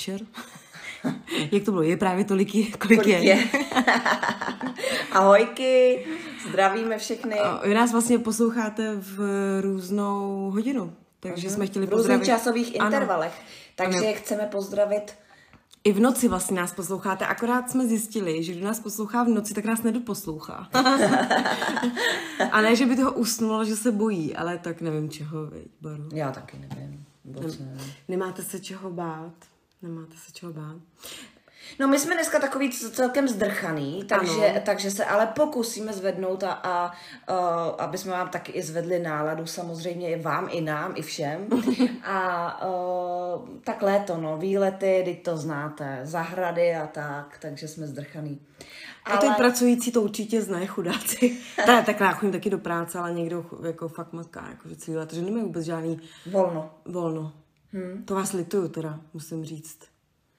večer. Jak to bylo? Je právě tolik, kolik, kolik je. je. Ahojky, zdravíme všechny. A vy nás vlastně posloucháte v různou hodinu, takže uh-huh. jsme chtěli v pozdravit. V různých časových intervalech, ano. takže ano. chceme pozdravit i v noci vlastně nás posloucháte, akorát jsme zjistili, že kdo nás poslouchá v noci, tak nás nedoposlouchá. a ne, že by toho usnul, že se bojí, ale tak nevím čeho, veď, Baru. Já taky nevím. Nem, nemáte se čeho bát. Nemáte se čeho bát. No my jsme dneska takový celkem zdrchaný, takže, takže se ale pokusíme zvednout a, a uh, aby jsme vám taky i zvedli náladu, samozřejmě i vám, i nám, i všem. a uh, tak léto, no, výlety, teď to znáte, zahrady a tak, takže jsme zdrchaný. Ale... A ty pracující to určitě znají, chudáci. tak, tak já chodím taky do práce, ale někdo jako fakt maká, jako že celý let, že nemají vůbec žádný... Volno. Volno. Hmm. To vás lituju teda, musím říct.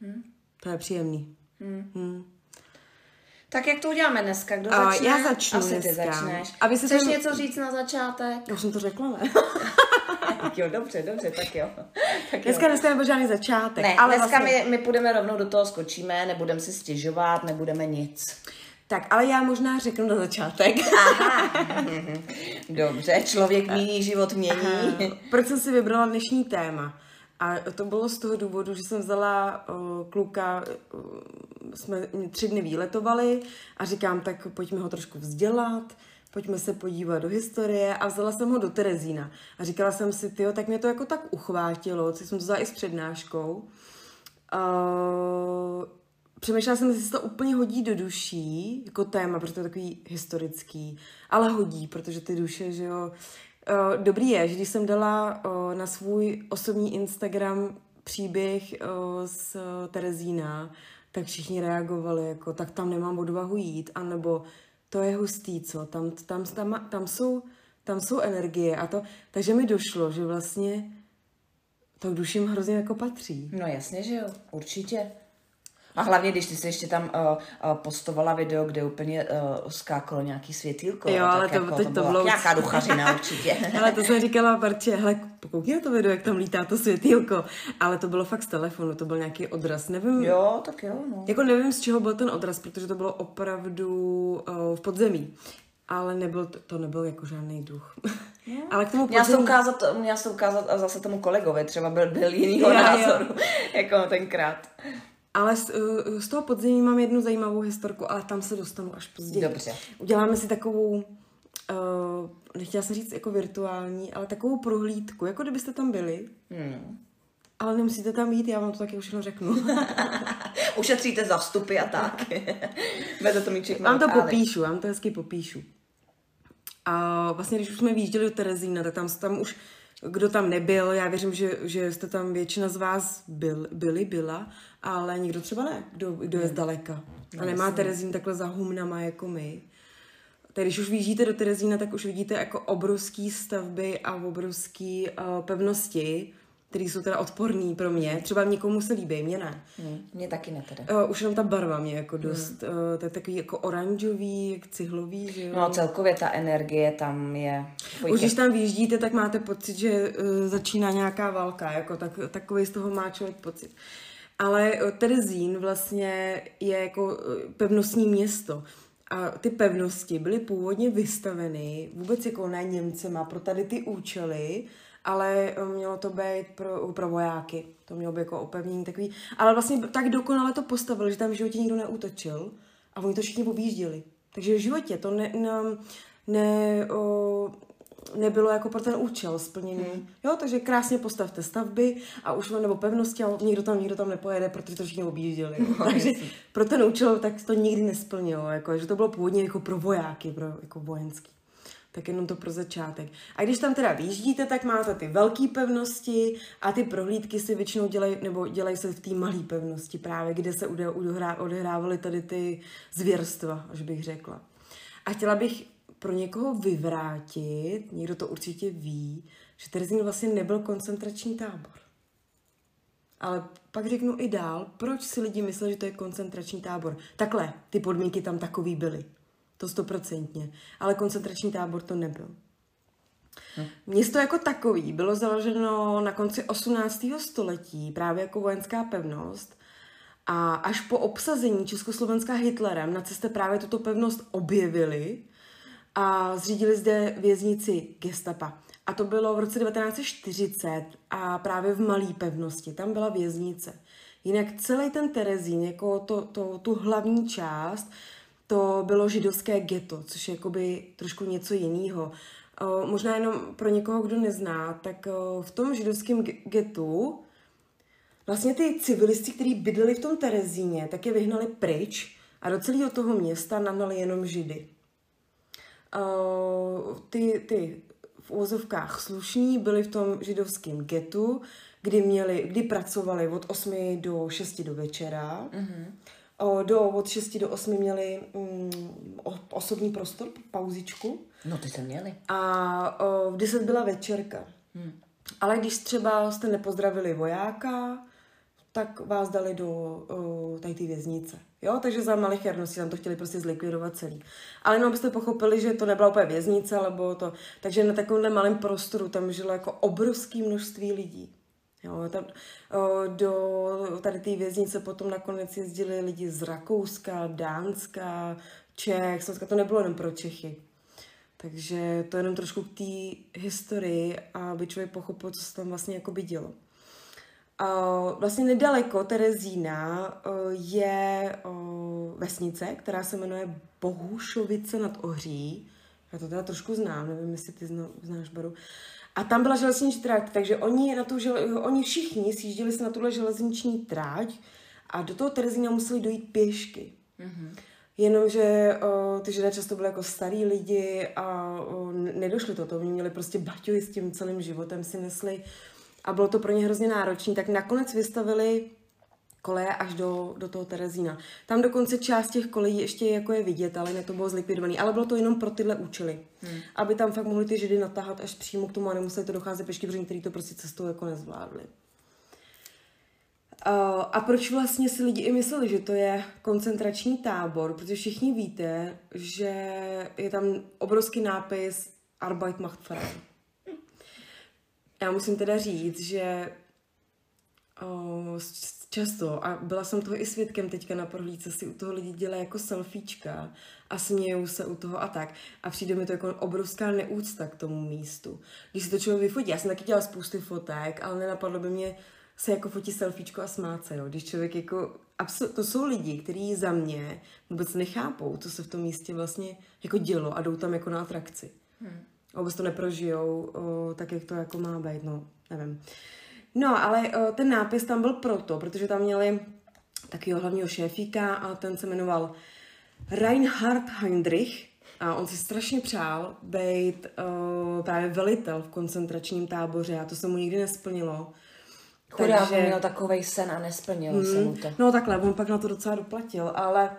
Hmm. To je příjemný. Hmm. Hmm. Tak jak to uděláme dneska? Kdo začne? Já začnu Asi dneska. ty začneš. Aby se Chceš ten... něco říct na začátek? Já jsem to řekla, ne? jo, dobře, dobře, tak jo. Tak dneska, jo. dneska nebyl žádný začátek. Ne, ale dneska vlastně... my, my půjdeme rovnou do toho, skočíme, nebudeme si stěžovat, nebudeme nic. Tak, ale já možná řeknu na začátek. Aha. Dobře, člověk mění, život mění. Aha. Proč jsem si vybrala dnešní téma? A to bylo z toho důvodu, že jsem vzala uh, kluka, uh, jsme tři dny výletovali a říkám, tak pojďme ho trošku vzdělat, pojďme se podívat do historie a vzala jsem ho do Terezína. A říkala jsem si, tyjo, tak mě to jako tak uchvátilo, co jsem to vzala i s přednáškou. Uh, přemýšlela jsem, jestli se to úplně hodí do duší, jako téma, protože to je takový historický, ale hodí, protože ty duše, že jo, dobrý je, že když jsem dala uh, na svůj osobní Instagram příběh z Terezína, tak všichni reagovali jako, tak tam nemám odvahu jít, anebo to je hustý, co, tam, tam, tam, tam, jsou, tam jsou energie a to, takže mi došlo, že vlastně to k duším hrozně jako patří. No jasně, že jo, určitě. A hlavně, když ty jsi ještě tam uh, uh, postovala video, kde úplně uh, skákalo nějaký světýlko. Jo, ale to, jako, teď to, to bylo... Nějaká duchařina určitě. ale to jsem říkala Barče, hele, pokoukni na to video, jak tam lítá to světýlko. Ale to bylo fakt z telefonu, to byl nějaký odraz. Nevím, jo, tak jo. No. Jako nevím, z čeho byl ten odraz, protože to bylo opravdu uh, v podzemí ale nebyl to, to nebyl jako žádný duch. No. ale k tomu podzemí... měla, se ukázat, měla se ukázat a zase tomu kolegovi, třeba byl, byl jinýho já, názoru, jako tenkrát. Ale z, uh, z toho podzemí mám jednu zajímavou historku, ale tam se dostanu až později. Dobře. Uděláme si takovou, uh, nechtěla jsem říct jako virtuální, ale takovou prohlídku, jako kdybyste tam byli. Hmm. Ale nemusíte tam jít, já vám to taky už všechno řeknu. Ušetříte za vstupy a tak. Bude to mít Vám to popíšu, vám to hezky popíšu. A vlastně, když už jsme výjížděli do Terezína, tak tam, tam už kdo tam nebyl, já věřím, že, že jste tam většina z vás byl, byli, byla, ale nikdo třeba ne, kdo, kdo je zdaleka. A nemá Terezín takhle za humnama jako my. Tak když už vyjíždíte do Terezína, tak už vidíte jako obrovský stavby a obrovský uh, pevnosti, který jsou teda odporný pro mě. Třeba někomu se líbí, mě ne. Hmm, mě taky ne teda. Uh, už jenom ta barva mě jako dost, hmm. uh, to je takový jako oranžový, jak cihlový, že jo. No celkově ta energie tam je. Pojďte. Už když tam vyjíždíte, tak máte pocit, že uh, začíná nějaká válka, jako tak, takový z toho má člověk pocit. Ale Terezín vlastně je jako pevnostní město. A ty pevnosti byly původně vystaveny vůbec jako ne Němcema pro tady ty účely, ale eh, mělo to být pro, pro vojáky. To mělo být jako opevnění takový. Ale vlastně tak dokonale to postavili, že tam v životě nikdo neútočil a oni to všichni objížděli. Takže v životě to ne, ne, ne o, nebylo jako pro ten účel splněný. Hmm. Jo, takže krásně postavte stavby a už nebo pevnosti a nikdo tam, nikdo tam nepojede, protože to všichni objížděli. No, takže pro ten účel tak to nikdy nesplnilo. Jako, že to bylo původně jako pro vojáky, pro jako vojenský tak jenom to pro začátek. A když tam teda vyjíždíte, tak máte ty velké pevnosti a ty prohlídky si většinou dělají, nebo dělají se v té malé pevnosti právě, kde se odehrávaly tady ty zvěrstva, až bych řekla. A chtěla bych pro někoho vyvrátit, někdo to určitě ví, že Terezín vlastně nebyl koncentrační tábor. Ale pak řeknu i dál, proč si lidi mysleli, že to je koncentrační tábor. Takhle, ty podmínky tam takový byly. To stoprocentně. Ale koncentrační tábor to nebyl. Hm. Město jako takový bylo založeno na konci 18. století právě jako vojenská pevnost a až po obsazení Československa Hitlerem na cestě právě tuto pevnost objevili a zřídili zde věznici gestapa. A to bylo v roce 1940 a právě v malé pevnosti, tam byla věznice. Jinak celý ten Terezín, jako to, to, tu hlavní část, to bylo židovské ghetto, což je jakoby trošku něco jiného. Možná jenom pro někoho, kdo nezná, tak v tom židovském getu vlastně ty civilisti, kteří bydleli v tom Terezíně, tak je vyhnali pryč a do celého toho města nahnali jenom židy. Ty, ty v úvozovkách slušní byli v tom židovském getu, kdy, měli, kdy pracovali od 8 do 6 do večera. Mm-hmm. Do, od 6 do 8 měli mm, osobní prostor, pauzičku. No ty jste měli. A o, v 10 byla večerka. Hmm. Ale když třeba jste nepozdravili vojáka, tak vás dali do o, tady ty věznice. Jo, takže za malých jarností tam to chtěli prostě zlikvidovat celý. Ale jenom byste pochopili, že to nebyla úplně věznice, ale to... Takže na takovémhle malém prostoru tam žilo jako obrovské množství lidí. Jo, tam, do tady té věznice potom nakonec jezdili lidi z Rakouska, Dánska, Čech, Slovenska, to nebylo jenom pro Čechy. Takže to je jenom trošku k té historii, aby člověk pochopil, co se tam vlastně jako by dělo. Uh, vlastně nedaleko Terezína je vesnice, která se jmenuje Bohušovice nad Ohří. Já to teda trošku znám, nevím, jestli ty znáš, Baru. A tam byla železniční tráť, takže oni, na tu žele, oni všichni sjížděli se na tuhle železniční tráť a do toho Terezína museli dojít pěšky. Mm-hmm. Jenomže o, ty židé často byly jako starý lidi a o, nedošli to, to oni měli prostě baťuji s tím celým životem, si nesli a bylo to pro ně hrozně náročné, tak nakonec vystavili koleje až do, do toho Terezína. Tam dokonce část těch kolejí ještě jako je vidět, ale ne to bylo zlikvidované. Ale bylo to jenom pro tyhle účely. Hmm. Aby tam fakt mohli ty židy natáhat až přímo k tomu a nemuseli to docházet pešky, protože někteří to prostě cestou jako nezvládli. Uh, a proč vlastně si lidi i mysleli, že to je koncentrační tábor? Protože všichni víte, že je tam obrovský nápis Arbeit macht frei. Já musím teda říct, že uh, často, a byla jsem toho i svědkem teďka na prohlídce, si u toho lidi dělají jako selfiečka a smějou se u toho a tak. A přijde mi to jako obrovská neúcta k tomu místu. Když si to člověk vyfotí, já jsem taky dělala spousty fotek, ale nenapadlo by mě se jako fotí selfiečko a smát se, jo. Když člověk jako, absol- to jsou lidi, kteří za mě vůbec nechápou, co se v tom místě vlastně jako dělo a jdou tam jako na atrakci. Hmm. A vůbec to neprožijou o, tak, jak to jako má být, no, nevím. No, ale o, ten nápis tam byl proto, protože tam měli takového hlavního šéfíka a ten se jmenoval Reinhard Heinrich a on si strašně přál být uh, právě velitel v koncentračním táboře a to se mu nikdy nesplnilo. Chudák takže... měl takový sen a nesplnil mm, se mu to. No takhle, on pak na to docela doplatil, ale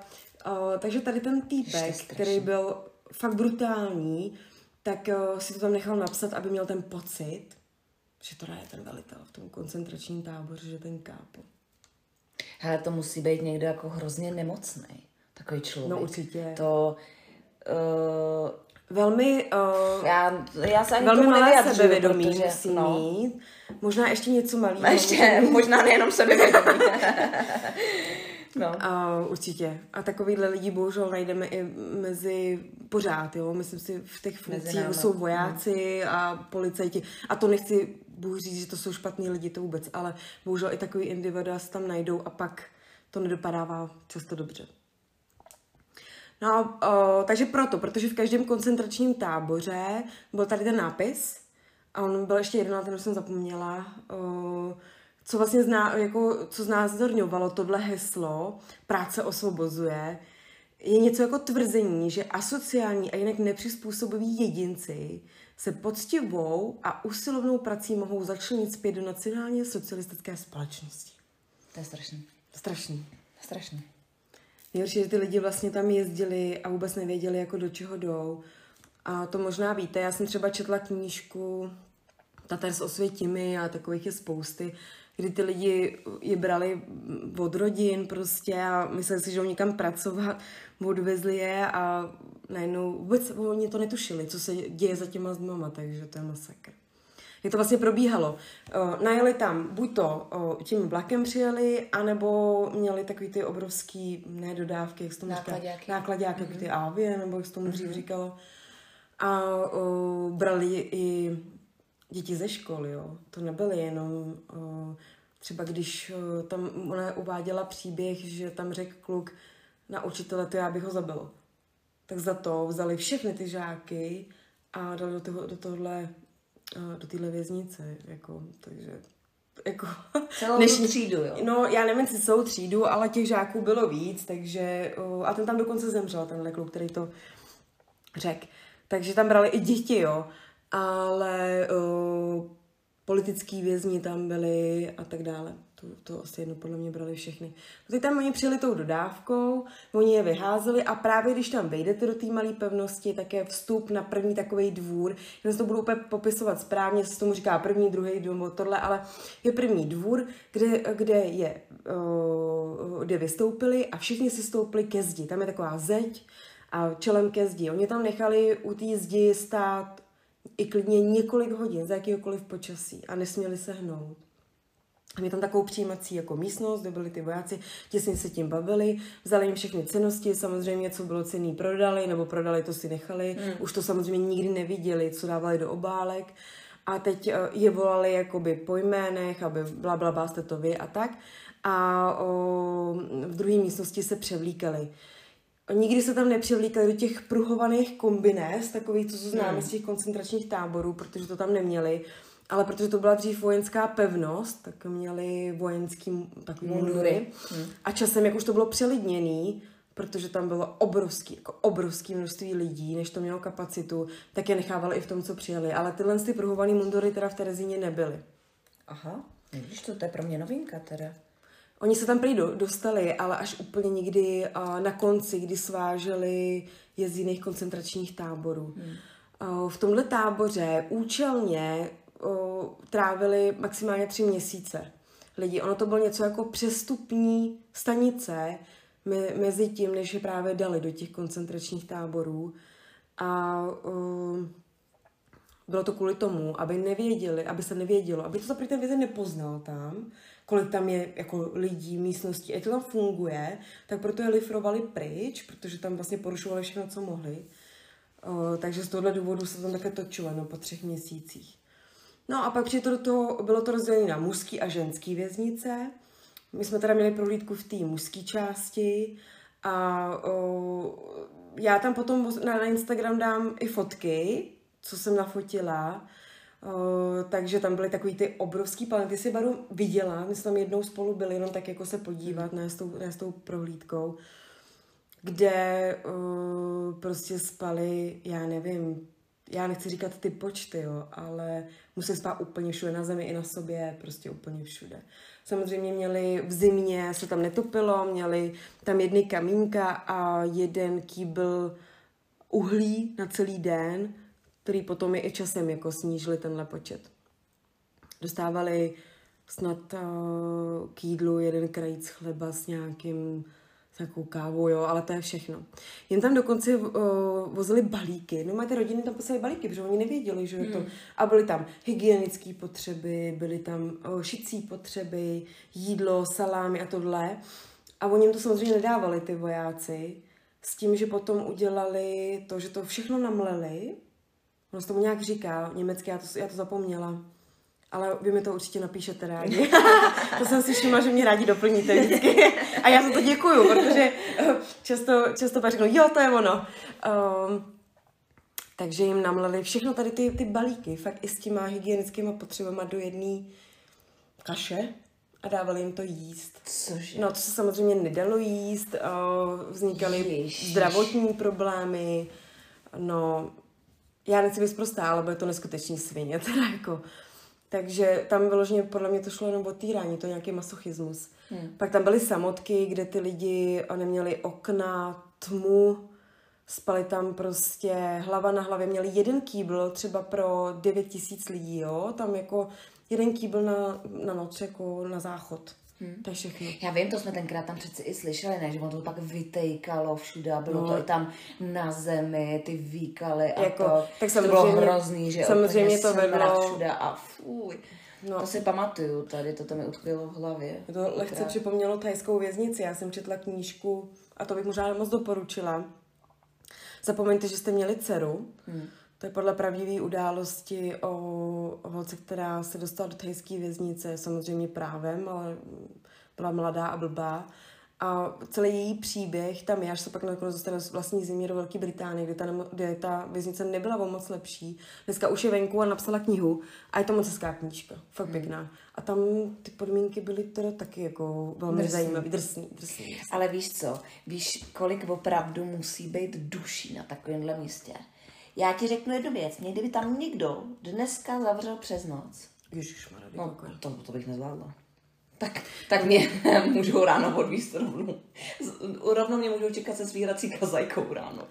uh, takže tady ten týpek, který byl fakt brutální, tak uh, si to tam nechal napsat, aby měl ten pocit, že to je ten velitel v tom koncentračním táboře, že ten kápo. Hele, to musí být někdo jako hrozně nemocný, takový člověk. No určitě. To, uh, velmi, uh, já, já se ani velmi malé sebevědomí protože, musí no. mít. Možná ještě něco malého. Ještě, možná nejenom sebevědomí. No. A, určitě. A takovýhle lidi bohužel najdeme i mezi pořád, jo. Myslím si, v těch funkcích jsou vojáci no. a policajti. A to nechci Bůh říct, že to jsou špatní lidi, to vůbec, ale bohužel i takový individua se tam najdou a pak to nedopadává často dobře. No, o, takže proto, protože v každém koncentračním táboře byl tady ten nápis a on byl ještě jeden, na ten jsem zapomněla. O, co vlastně zná, jako, co znázorňovalo tohle heslo, práce osvobozuje, je něco jako tvrzení, že asociální a jinak nepřizpůsobiví jedinci se poctivou a usilovnou prací mohou začlenit zpět do nacionálně socialistické společnosti. To je strašný. Strašný. Strašný. Nejhorší, že ty lidi vlastně tam jezdili a vůbec nevěděli, jako do čeho jdou. A to možná víte, já jsem třeba četla knížku Tatar s Osvětimi a takových je spousty, kdy ty lidi je brali od rodin prostě a mysleli si, že oni někam pracovat, odvezli je a najednou vůbec oni to netušili, co se děje za těma zdmama, takže to je masakr. Jak to vlastně probíhalo? Uh, najeli tam, buď to uh, tím vlakem přijeli, anebo měli takový ty obrovský, ne dodávky, jak se tomu říká, nákladňáky, mm-hmm. ty avie, nebo jak se tomu dřív mm-hmm. říkalo. A uh, brali i děti ze školy, jo. To nebyly jenom uh, třeba když uh, tam ona uváděla příběh, že tam řekl kluk na učitele, to já bych ho zabil. Tak za to vzali všechny ty žáky a dali do, toho, do tohle do téhle věznice, jako, takže jako... Celou dnešní, třídu, jo? No, já nevím, jestli celou třídu, ale těch žáků bylo víc, takže... A ten tam dokonce zemřel, tenhle kluk, který to řekl. Takže tam brali i děti, jo. Ale politický vězni tam byli a tak dále. To, to asi jedno podle mě brali všechny. No teď tam oni přijeli tou dodávkou, oni je vyházeli a právě když tam vejdete do té malé pevnosti, tak je vstup na první takový dvůr. Já to budu úplně popisovat správně, se tomu říká první, druhý dům, tohle, ale je první dvůr, kde, kde je, kde vystoupili a všichni si stoupili ke zdi. Tam je taková zeď a čelem ke zdi. Oni tam nechali u té zdi stát i klidně několik hodin za jakýhokoliv počasí a nesměli se hnout. A mě tam takovou přijímací jako místnost, kde byli ty vojáci, těsně se tím bavili, vzali jim všechny cenosti, samozřejmě co bylo cený prodali, nebo prodali to si nechali, mm. už to samozřejmě nikdy neviděli, co dávali do obálek a teď eh, je volali jakoby po jménech, aby bla, bla, bla jste to vy a tak a o, v druhé místnosti se převlíkali. Nikdy se tam nepřevlíkali do těch pruhovaných kombinés, takových, co známe mm. z těch koncentračních táborů, protože to tam neměli ale protože to byla dřív vojenská pevnost, tak měli vojenský takový mundury. Hmm. A časem, jak už to bylo přelidněný, protože tam bylo obrovský, jako obrovský množství lidí, než to mělo kapacitu, tak je nechávali i v tom, co přijeli. Ale tyhle ty pruhované mundury teda v Terezíně nebyly. Aha, víš, to, to je pro mě novinka teda. Oni se tam prý do, dostali, ale až úplně někdy uh, na konci, kdy sváželi je z jiných koncentračních táborů. Hmm. Uh, v tomhle táboře účelně o, trávili maximálně tři měsíce lidi. Ono to bylo něco jako přestupní stanice me, mezi tím, než je právě dali do těch koncentračních táborů. A o, bylo to kvůli tomu, aby nevěděli, aby se nevědělo, aby to za ten vězeň nepoznal tam, kolik tam je jako lidí, místností, a to tam funguje, tak proto je lifrovali pryč, protože tam vlastně porušovali všechno, co mohli. O, takže z tohohle důvodu se tam také točilo no, po třech měsících. No a pak to do toho, bylo to rozdělené na mužský a ženský věznice. My jsme teda měli prohlídku v té mužské části a o, já tam potom na Instagram dám i fotky, co jsem nafotila, o, takže tam byly takový ty obrovský planety. si Baru viděla, my jsme tam jednou spolu byli, jenom tak jako se podívat, ne s tou, ne s tou prohlídkou, kde o, prostě spali, já nevím, já nechci říkat ty počty, jo, ale museli spát úplně všude na zemi i na sobě, prostě úplně všude. Samozřejmě měli v zimě, se tam netopilo, měli tam jedny kamínka a jeden kýbl uhlí na celý den, který potom je i časem jako snížili tenhle počet. Dostávali snad uh, k jídlu jeden krajíc chleba s nějakým s nějakou kávou, jo, ale to je všechno. Jen tam dokonce uh, vozili balíky. No máte rodiny tam poslali balíky, protože oni nevěděli, že je to. Hmm. A byly tam hygienické potřeby, byly tam uh, šicí potřeby, jídlo, salámy a tohle. A oni jim to samozřejmě nedávali, ty vojáci, s tím, že potom udělali to, že to všechno namleli. Ono se tomu nějak říká, německy, já to, já to zapomněla ale vy mi to určitě napíšete rádi. to jsem si všimla, že mě rádi doplníte vždycky. A já za to děkuju, protože eh, často, často pak řeknu, jo, to je ono. Um, takže jim namleli všechno tady ty, ty balíky, fakt i s těma hygienickými potřebama do jedné kaše a dávali jim to jíst. Cože? No, to se samozřejmě nedalo jíst, uh, vznikaly Ježiš. zdravotní problémy, no, já nechci být prostá, ale bude to neskutečný svině, teda jako takže tam vyloženě podle mě to šlo jenom o týrání, to nějaký masochismus. Hmm. Pak tam byly samotky, kde ty lidi neměli okna, tmu, Spali tam prostě hlava na hlavě, měli jeden kýbl třeba pro 9 tisíc lidí, jo, tam jako jeden kýbl na, na noc, jako na záchod. Hmm. To je všechno. Já vím, to jsme tenkrát tam přeci i slyšeli, ne? Že ono to pak vytejkalo všude a bylo no. to i tam na zemi, ty výkaly a jako, to, tak to bylo hrozný, že samozřejmě to vedlo všude a fuj. No. To si pamatuju, tady to mi utkvělo v hlavě. To lehce Krát. připomnělo thajskou věznici. Já jsem četla knížku a to bych možná moc doporučila. Zapomeňte, že jste měli dceru. Hmm. To je podle pravdivé události o, o holce, která se dostala do thajské věznice, samozřejmě právem, ale byla mladá a blbá. A celý její příběh tam je, až se pak nakonec dostane vlastní země do Velké Británie, kde ta, kde ta věznice nebyla o moc lepší. Dneska už je venku a napsala knihu a je to moc hezká knížka, fakt hmm. pěkná. A tam ty podmínky byly teda taky jako velmi drsný. zajímavé, drsný, drsný, drsný. Ale víš co, víš, kolik opravdu musí být duší na takovémhle místě? Já ti řeknu jednu věc. Mě kdyby tam někdo dneska zavřel přes noc. Ježišmarja, no, to, to bych nezvládla. Tak, tak mě můžou ráno odvíst rovnou. Rovnou mě můžou čekat se svírací kazajkou ráno.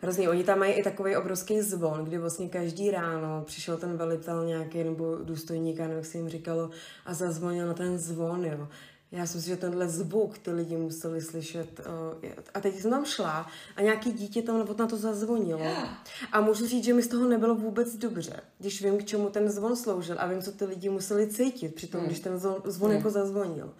Hrozně, oni tam mají i takový obrovský zvon, kdy vlastně každý ráno přišel ten velitel nějaký nebo důstojník, nebo jak se jim říkalo, a zazvonil na ten zvon, jo. Já si myslím, že tenhle zvuk ty lidi museli slyšet. A teď jsem tam šla a nějaký dítě tam na to zazvonilo. A můžu říct, že mi z toho nebylo vůbec dobře, když vím, k čemu ten zvon sloužil a vím, co ty lidi museli cítit při tom, hmm. když ten zvon, zvon hmm. jako zazvonil.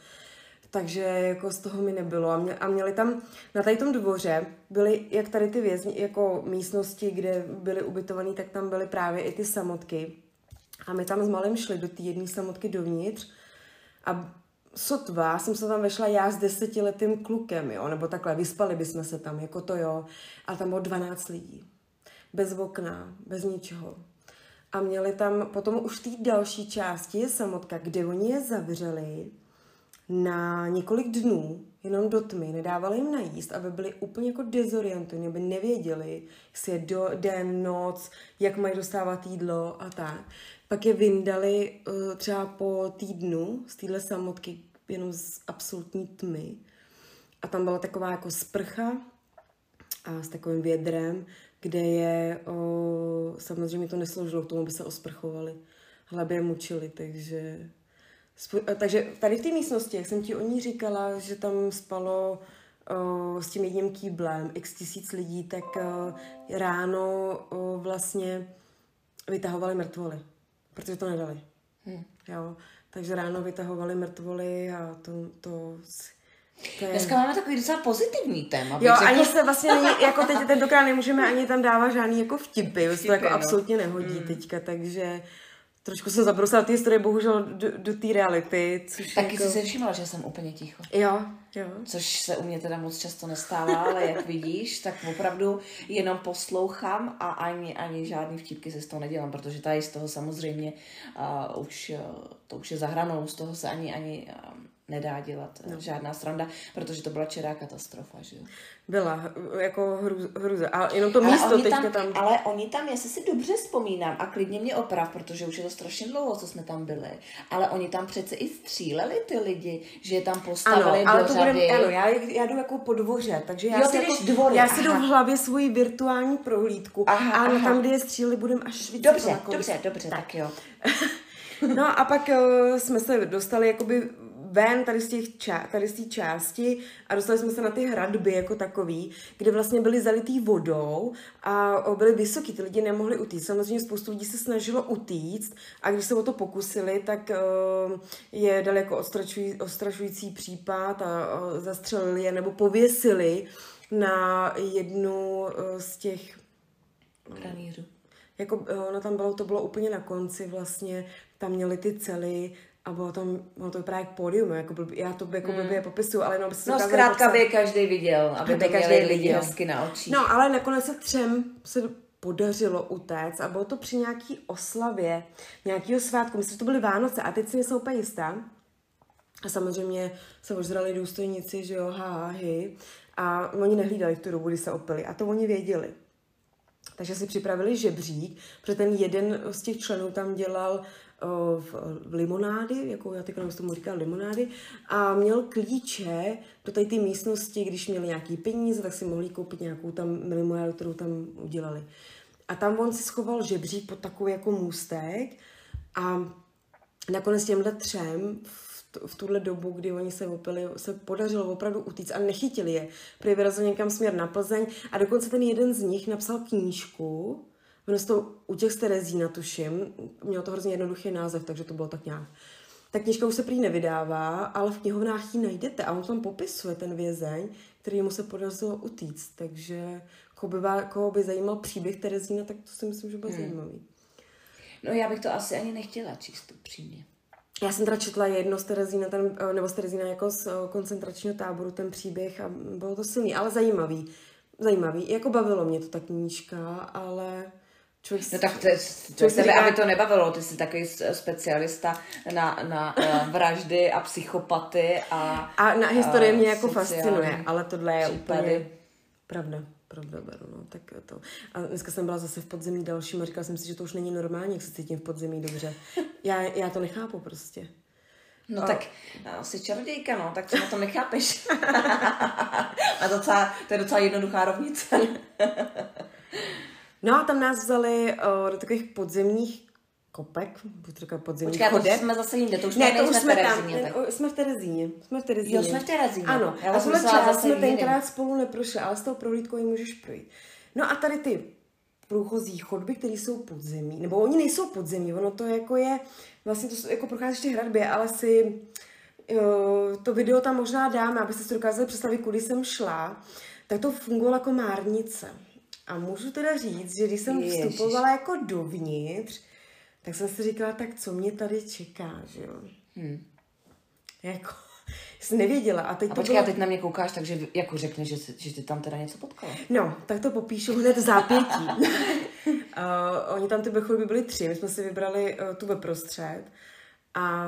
Takže jako z toho mi nebylo. A, mě, a měli tam, na tady tom dvoře, byly jak tady ty vězni, jako místnosti, kde byly ubytovaný, tak tam byly právě i ty samotky. A my tam s malým šli do té jedné samotky dovnitř a sotva jsem se tam vešla já s desetiletým klukem, jo, nebo takhle, vyspali bychom se tam, jako to jo, a tam bylo 12 lidí. Bez okna, bez ničeho. A měli tam potom už v té další části je samotka, kde oni je zavřeli na několik dnů, jenom do tmy, nedávali jim najíst, aby byli úplně jako dezorientovaní, aby nevěděli, jestli je do, den, noc, jak mají dostávat jídlo a tak. Pak je vyndali uh, třeba po týdnu z téhle samotky jenom z absolutní tmy. A tam byla taková jako sprcha a s takovým vědrem, kde je, o, samozřejmě to nesloužilo k tomu, aby se osprchovali. Hlavě je mučili, takže... Takže tady v té místnosti, jak jsem ti o ní říkala, že tam spalo o, s tím jedním kýblem x tisíc lidí, tak o, ráno o, vlastně vytahovali mrtvoly, protože to nedali. Hmm. Jo. Takže ráno vytahovali mrtvoly a to, to to je... Dneska máme takový docela pozitivní téma. Jo, ani se vlastně není, jako teď tentokrát nemůžeme ani tam dávat žádný jako vtipy, vtipy to jako no. absolutně nehodí mm. teďka, takže trošku jsem zabrousila ty historie bohužel do, do té reality. Což Taky jako... jsi se všimla, že jsem úplně ticho. Jo, jo. Což se u mě teda moc často nestává, ale jak vidíš, tak opravdu jenom poslouchám a ani, ani žádný vtipky se z toho nedělám, protože tady z toho samozřejmě uh, už, uh, to už je zahranou, z toho se ani, ani nedá dělat no. žádná sranda, protože to byla čerá katastrofa, že jo? Byla, jako hruze. A jenom to místo ale teďka tam, tam... Ale oni tam, jestli si dobře vzpomínám, a klidně mě oprav, protože už je to strašně dlouho, co jsme tam byli, ale oni tam přece i stříleli ty lidi, že je tam postavili ano, ale do to řady. Budem, ano, já, já jdu jako po dvoře, takže já, jo, si, jako, dvory, já si jdu v hlavě svoji virtuální prohlídku aha, a aha. tam, kde je stříleli, budeme až víc. Dobře, dobře, dobře, tak, tak jo. no a pak uh, jsme se dostali jakoby ven tady z, těch ča- tady z té části a dostali jsme se na ty hradby jako takový, kde vlastně byly zalitý vodou a byly vysoký, ty lidi nemohli utíct. Samozřejmě spoustu lidí se snažilo utíct a když se o to pokusili, tak uh, je dali jako ostračují, ostrašující případ a uh, zastřelili je nebo pověsili na jednu uh, z těch Pranířů. Jako, no tam bylo, to bylo úplně na konci vlastně, tam měli ty cely a bylo tam, bylo to vypadá jak pódium, jako blbě, já to jako blbě hmm. popisuju, ale jenom No zkrátka by každý viděl, aby by každý lidi hezky na očích. No ale nakonec se třem se podařilo utéct a bylo to při nějaký oslavě, nějakého svátku, myslím, že to byly Vánoce a teď si nejsou úplně jistá. A samozřejmě se ožrali důstojníci, že jo, ha, hi. A oni nehlídali v tu dobu, kdy se opili. A to oni věděli. Takže si připravili žebřík, protože ten jeden z těch členů tam dělal v, v limonády, jako já teďka tomu říkal limonády, a měl klíče do ty místnosti, když měli nějaký peníze, tak si mohli koupit nějakou tam limonádu, kterou tam udělali. A tam on si schoval žebřík pod takový jako můstek a nakonec těmhle třem v tuhle dobu, kdy oni se opili, se podařilo opravdu utíct a nechytili je. Prý vyrazil někam směr na Plzeň a dokonce ten jeden z nich napsal knížku, Jmenuje to u těch z Terezína, tuším. Mělo to hrozně jednoduchý název, takže to bylo tak nějak. Ta knižka už se prý nevydává, ale v knihovnách ji najdete a on tam popisuje ten vězeň, který mu se podařilo utíct. Takže koho by, koho by zajímal příběh Terezína, tak to si myslím, že bude hmm. zajímavý. No já bych to asi ani nechtěla číst upřímně. Já jsem teda četla jedno z Terezína, ten, nebo z Terezína jako z koncentračního táboru, ten příběh a bylo to silný, ale zajímavý. Zajímavý. Jako bavilo mě to ta knížka, ale Člověk, no tak to, to tebe, říká... aby to nebavilo, ty jsi takový specialista na, na uh, vraždy a psychopaty a A na historii mě jako fascinuje, ale tohle je případy. úplně pravda. Pravda, beru, no, tak to. A dneska jsem byla zase v podzemí dalším a říkala jsem si, že to už není normální, jak se cítím v podzemí dobře. Já, já to nechápu prostě. No a... tak no, jsi čarodějka, no, tak co na to nechápeš? a docela, to je docela jednoduchá rovnice. No a tam nás vzali uh, do takových podzemních kopek, budu říkat podzemních Počkej, chodeb. to jsme zase jinde, to už ne, to už jsme tam, tak. jsme v Terezíně. Jsme v Terezíně. Jo, jsme v Terezíně. Ano, Já a tohle část jsme tenkrát spolu neprošli, ale s tou prohlídkou ji můžeš projít. No a tady ty průchozí chodby, které jsou podzemí, nebo oni nejsou podzemí, ono to jako je, vlastně to jako procházíš ty hradbě, ale si jo, to video tam možná dáme, abyste si dokázali představit, kudy jsem šla, tak to fungovalo jako márnice. A můžu teda říct, že když jsem Ježiš. vstupovala jako dovnitř, tak jsem si říkala, tak co mě tady čeká, že jo? Hmm. Jako, jsem nevěděla. A, teď a počkej, bylo... a teď na mě koukáš, takže jako řekne, že, že ty tam teda něco potkala. No, tak to popíšu hned v zápětí. uh, oni tam ty by byly tři, my jsme si vybrali uh, tu ve prostřed. A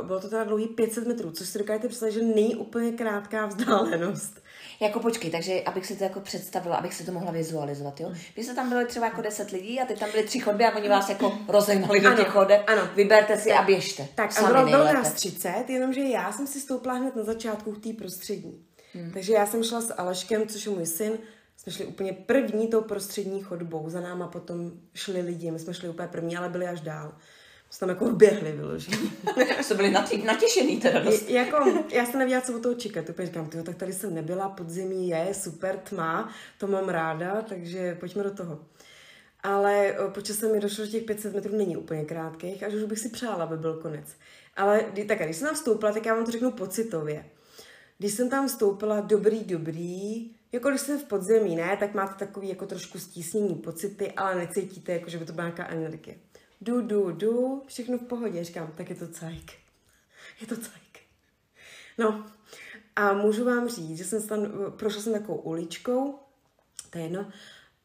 uh, bylo to teda dlouhý 500 metrů, což si dokážete představit, že není úplně krátká vzdálenost. Jako počkej, takže abych si to jako představila, abych si to mohla vizualizovat, jo? Vy jste tam byli třeba jako 10 lidí a ty tam byly tři chodby a oni vás jako rozehnali do těch chodeb. Ano. Vyberte si tak, a běžte. Tak a bylo, bylo nás 30, jenomže já jsem si stoupla hned na začátku v té prostřední. Hmm. Takže já jsem šla s Aleškem, což je můj syn, jsme šli úplně první tou prostřední chodbou, za náma potom šli lidi, my jsme šli úplně první, ale byli až dál jsme tam jako běhli vyloženě. Jste byli natě, natěšený teda dost. jako, já jsem nevěděla, co od toho čekat. Úplně říkám, tyjo, tak tady jsem nebyla, podzemí je, super tma, to mám ráda, takže pojďme do toho. Ale počas se mi došlo, že těch 500 metrů není úplně krátkých a že už bych si přála, aby byl konec. Ale tak, když jsem tam vstoupila, tak já vám to řeknu pocitově. Když jsem tam vstoupila, dobrý, dobrý, jako když jsem v podzemí, ne, tak máte takový jako trošku stísnění pocity, ale necítíte, jako že by to byla nějaká energie jdu, jdu, jdu, všechno v pohodě. Říkám, tak je to cajk. Je to cajk. No a můžu vám říct, že jsem tam, prošla jsem takovou uličkou, to je jedno,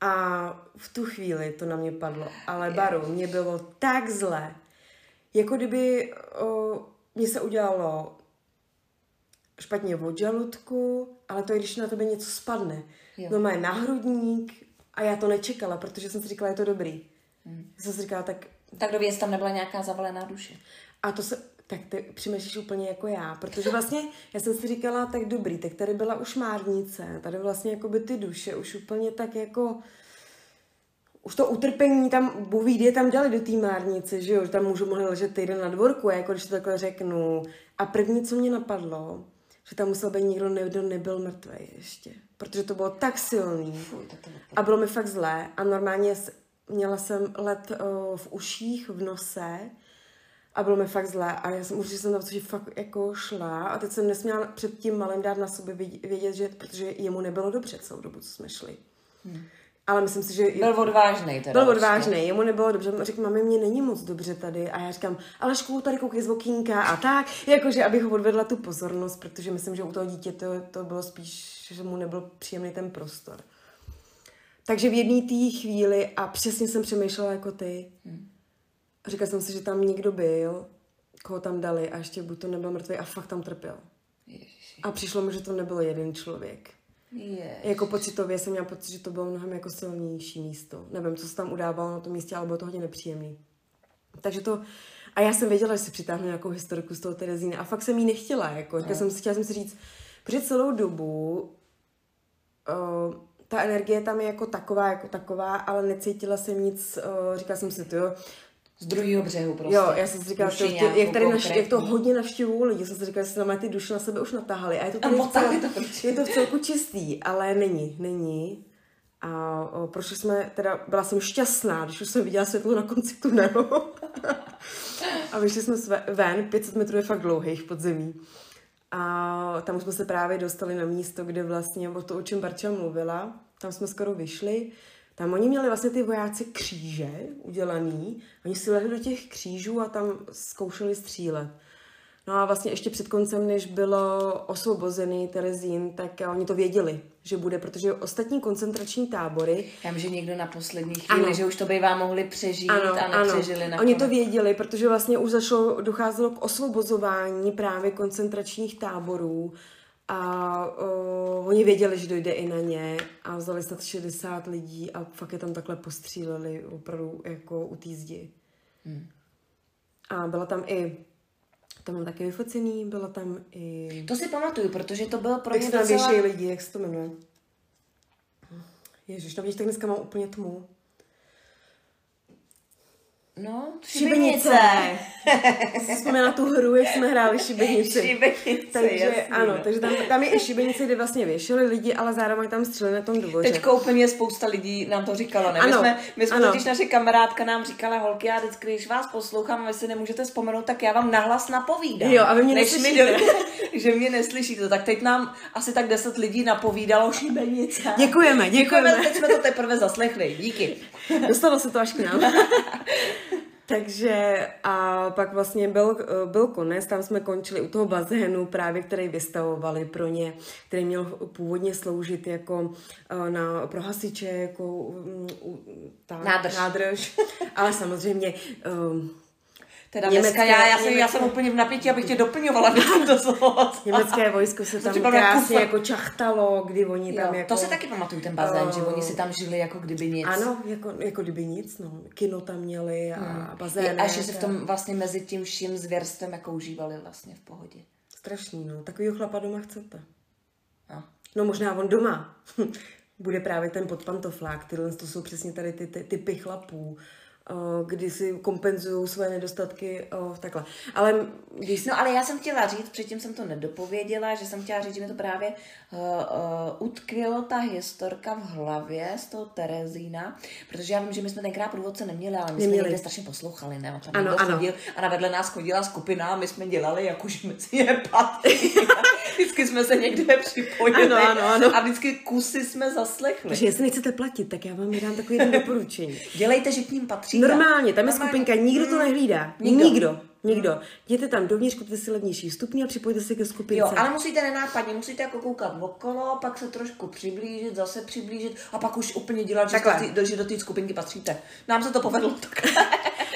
a v tu chvíli to na mě padlo. Ale baru, mě bylo tak zlé. Jako kdyby o, mě se udělalo špatně od žaludku, ale to je, když na tebe něco spadne. Jo. No má na hrudník a já to nečekala, protože jsem si říkala, je to dobrý. Hmm. Já jsem si říkala, tak tak dověc, tam nebyla nějaká zavalená duše. A to se, tak ty přemýšlíš úplně jako já, protože vlastně já jsem si říkala, tak dobrý, tak tady byla už márnice, tady vlastně jako by ty duše už úplně tak jako už to utrpení tam, Bůh je tam dělali do té márnice, že jo, že tam můžu mohli ležet týden na dvorku, jako když to takhle řeknu. A první, co mě napadlo, že tam musel být někdo, kdo nebyl mrtvý ještě. Protože to bylo tak silný. A bylo mi fakt zlé. A normálně měla jsem led uh, v uších, v nose a bylo mi fakt zlé a já jsem už jsem tam že fakt jako šla a teď jsem nesměla před tím malým dát na sobě vědět, že protože jemu nebylo dobře celou dobu, co jsme šli. Hmm. Ale myslím si, že... Byl odvážný teda. Byl odvážný, jemu nebylo dobře. Řekl, mami, mě není moc dobře tady. A já říkám, ale školu tady koukej z okýnka a tak. Jakože, abych ho odvedla tu pozornost, protože myslím, že u toho dítě to, to bylo spíš, že mu nebyl příjemný ten prostor. Takže v jedné té chvíli a přesně jsem přemýšlela jako ty. Hmm. Říkala jsem si, že tam někdo byl, koho tam dali a ještě buď to nebyl mrtvý a fakt tam trpěl. Ježiši. A přišlo mi, že to nebyl jeden člověk. Yes. Jako pocitově jsem měla pocit, že to bylo mnohem jako silnější místo. Nevím, co se tam udávalo na tom místě, ale bylo to hodně nepříjemný. Takže to, a já jsem věděla, že si přitáhnu nějakou historiku z toho Terezína a fakt jsem jí nechtěla, jako, no. jsem si, chtěla jsem si říct, protože celou dobu uh, ta energie tam je jako taková, jako taková, ale necítila jsem nic, uh, říkala jsem si, to jo, z druhého břehu prostě. Jo, já jsem si říkala, to, tě, jak, tady naš, jak to hodně navštěvují lidi, jsem si říkala, že se ty duše na sebe už natáhali. A je to, tady a celku, to je to v celku čistý, ale není, není. A o, prošli jsme, teda byla jsem šťastná, když už jsem viděla světlo na konci tunelu. a vyšli jsme ven, 500 metrů je fakt dlouhých podzemí. A tam jsme se právě dostali na místo, kde vlastně, o to, o čem Barča mluvila, tam jsme skoro vyšli. Tam oni měli vlastně ty vojáci kříže udělaný, oni si lehli do těch křížů a tam zkoušeli střílet. No a vlastně ještě před koncem, než bylo osvobozený Terezín, tak oni to věděli, že bude, protože ostatní koncentrační tábory... Já že někdo na poslední chvíli, ano. že už to by vám mohli přežít ano, a nepřežili ano. Oni to věděli, protože vlastně už zašlo, docházelo k osvobozování právě koncentračních táborů a uh, oni věděli, že dojde i na ně a vzali snad 60 lidí a fakt je tam takhle postříleli opravdu jako u té zdi. Hmm. A byla tam i tam mám taky vyfocený, byla tam i... To si pamatuju, protože to bylo pro mě docela... lidi, jak se to jmenuje? Ježiš, tam vidíš, tak dneska mám úplně tmu. No, šibenice. šibenice. jsme na tu hru, jak jsme hráli šibenici. Šibenice, takže, jasný, ano, takže tam, tam je i šibenice, kde vlastně věšeli lidi, ale zároveň tam střelili na tom dvoře. Teď úplně spousta lidí nám to říkalo, ne? Ano, my jsme, my jsme ano. totiž naše kamarádka nám říkala, holky, já vždycky, když vás poslouchám a vy si nemůžete vzpomenout, tak já vám nahlas napovídám. Jo, a vy mě neslyšíte. Mi, že mě neslyšíte. Tak teď nám asi tak deset lidí napovídalo šibenice. Děkujeme, děkujeme. děkujeme. Teď jsme to teprve zaslechli. Díky. Dostalo se to až k nám. Takže a pak vlastně byl, byl konec, tam jsme končili u toho bazénu právě, který vystavovali pro ně, který měl původně sloužit jako eh, na, pro hasiče, jako mm, ta nádrž. nádrž. Ale samozřejmě um, Teda německé, dneska já, já, jsem, já jsem úplně v napětí, abych tě doplňovala do toho Německé vojsko se tam krásně jako čachtalo, kdy oni tam jo, jako... To si taky pamatuju, ten bazén, uh, že oni si tam žili jako kdyby nic. Ano, jako, jako kdyby nic, no. Kino tam měli a hmm. bazén. A že si v tom vlastně mezi tím vším zvěrstvem jako užívali vlastně v pohodě. Strašný, no. Takovýho chlapa doma chcete. No. No možná on doma. Bude právě ten podpantoflák, tyhle to jsou přesně tady ty, ty typy chlapů kdy si kompenzují své nedostatky v takhle. Ale když... No ale já jsem chtěla říct, předtím jsem to nedopověděla, že jsem chtěla říct, že mi to právě uh, uh, utkvělo ta historka v hlavě z toho Terezína, protože já vím, že my jsme tenkrát průvodce neměli, ale my neměli. jsme někde strašně poslouchali, ne? Tam ano, ano. Chodil, a na vedle nás chodila skupina a my jsme dělali, jakože mezi je patří. vždycky jsme se někde připojili ano, ano, ano. a vždycky kusy jsme zaslechli. Takže jestli nechcete platit, tak já vám dám takové doporučení. Dělejte, že k ním patří Normálně, tam je skupinka, nikdo to nehlídá. Nikdo. nikdo. Nikdo. Jděte tam dovnitř, kupte si levnější vstupní a připojte se ke skupince. Jo, ale musíte nenápadně, musíte jako koukat okolo, pak se trošku přiblížit, zase přiblížit a pak už úplně dělat, že, do, že do té skupinky patříte. Nám se to povedlo takhle.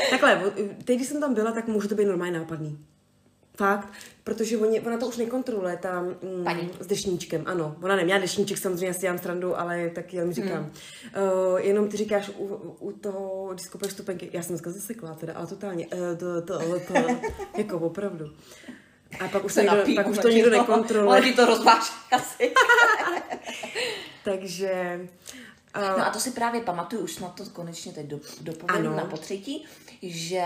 takhle, teď, když jsem tam byla, tak může to být normálně nápadný. Fakt, protože oni, ona to už nekontroluje, ta mm, Paní. s dešníčkem, ano. Ona neměla dešníček, samozřejmě si dělám strandu, ale tak jenom říkám. Hmm. Uh, jenom ty říkáš u, u toho, když stupenky, já jsem dneska zasekla teda, ale totálně, uh, to, to, to, to, jako opravdu. A pak už, se někdo, pak už to nikdo nekontroluje. Ale ti to rozváš asi. Takže... Uh, no a to si právě pamatuju, už na to konečně teď do, dopovím na potřetí, že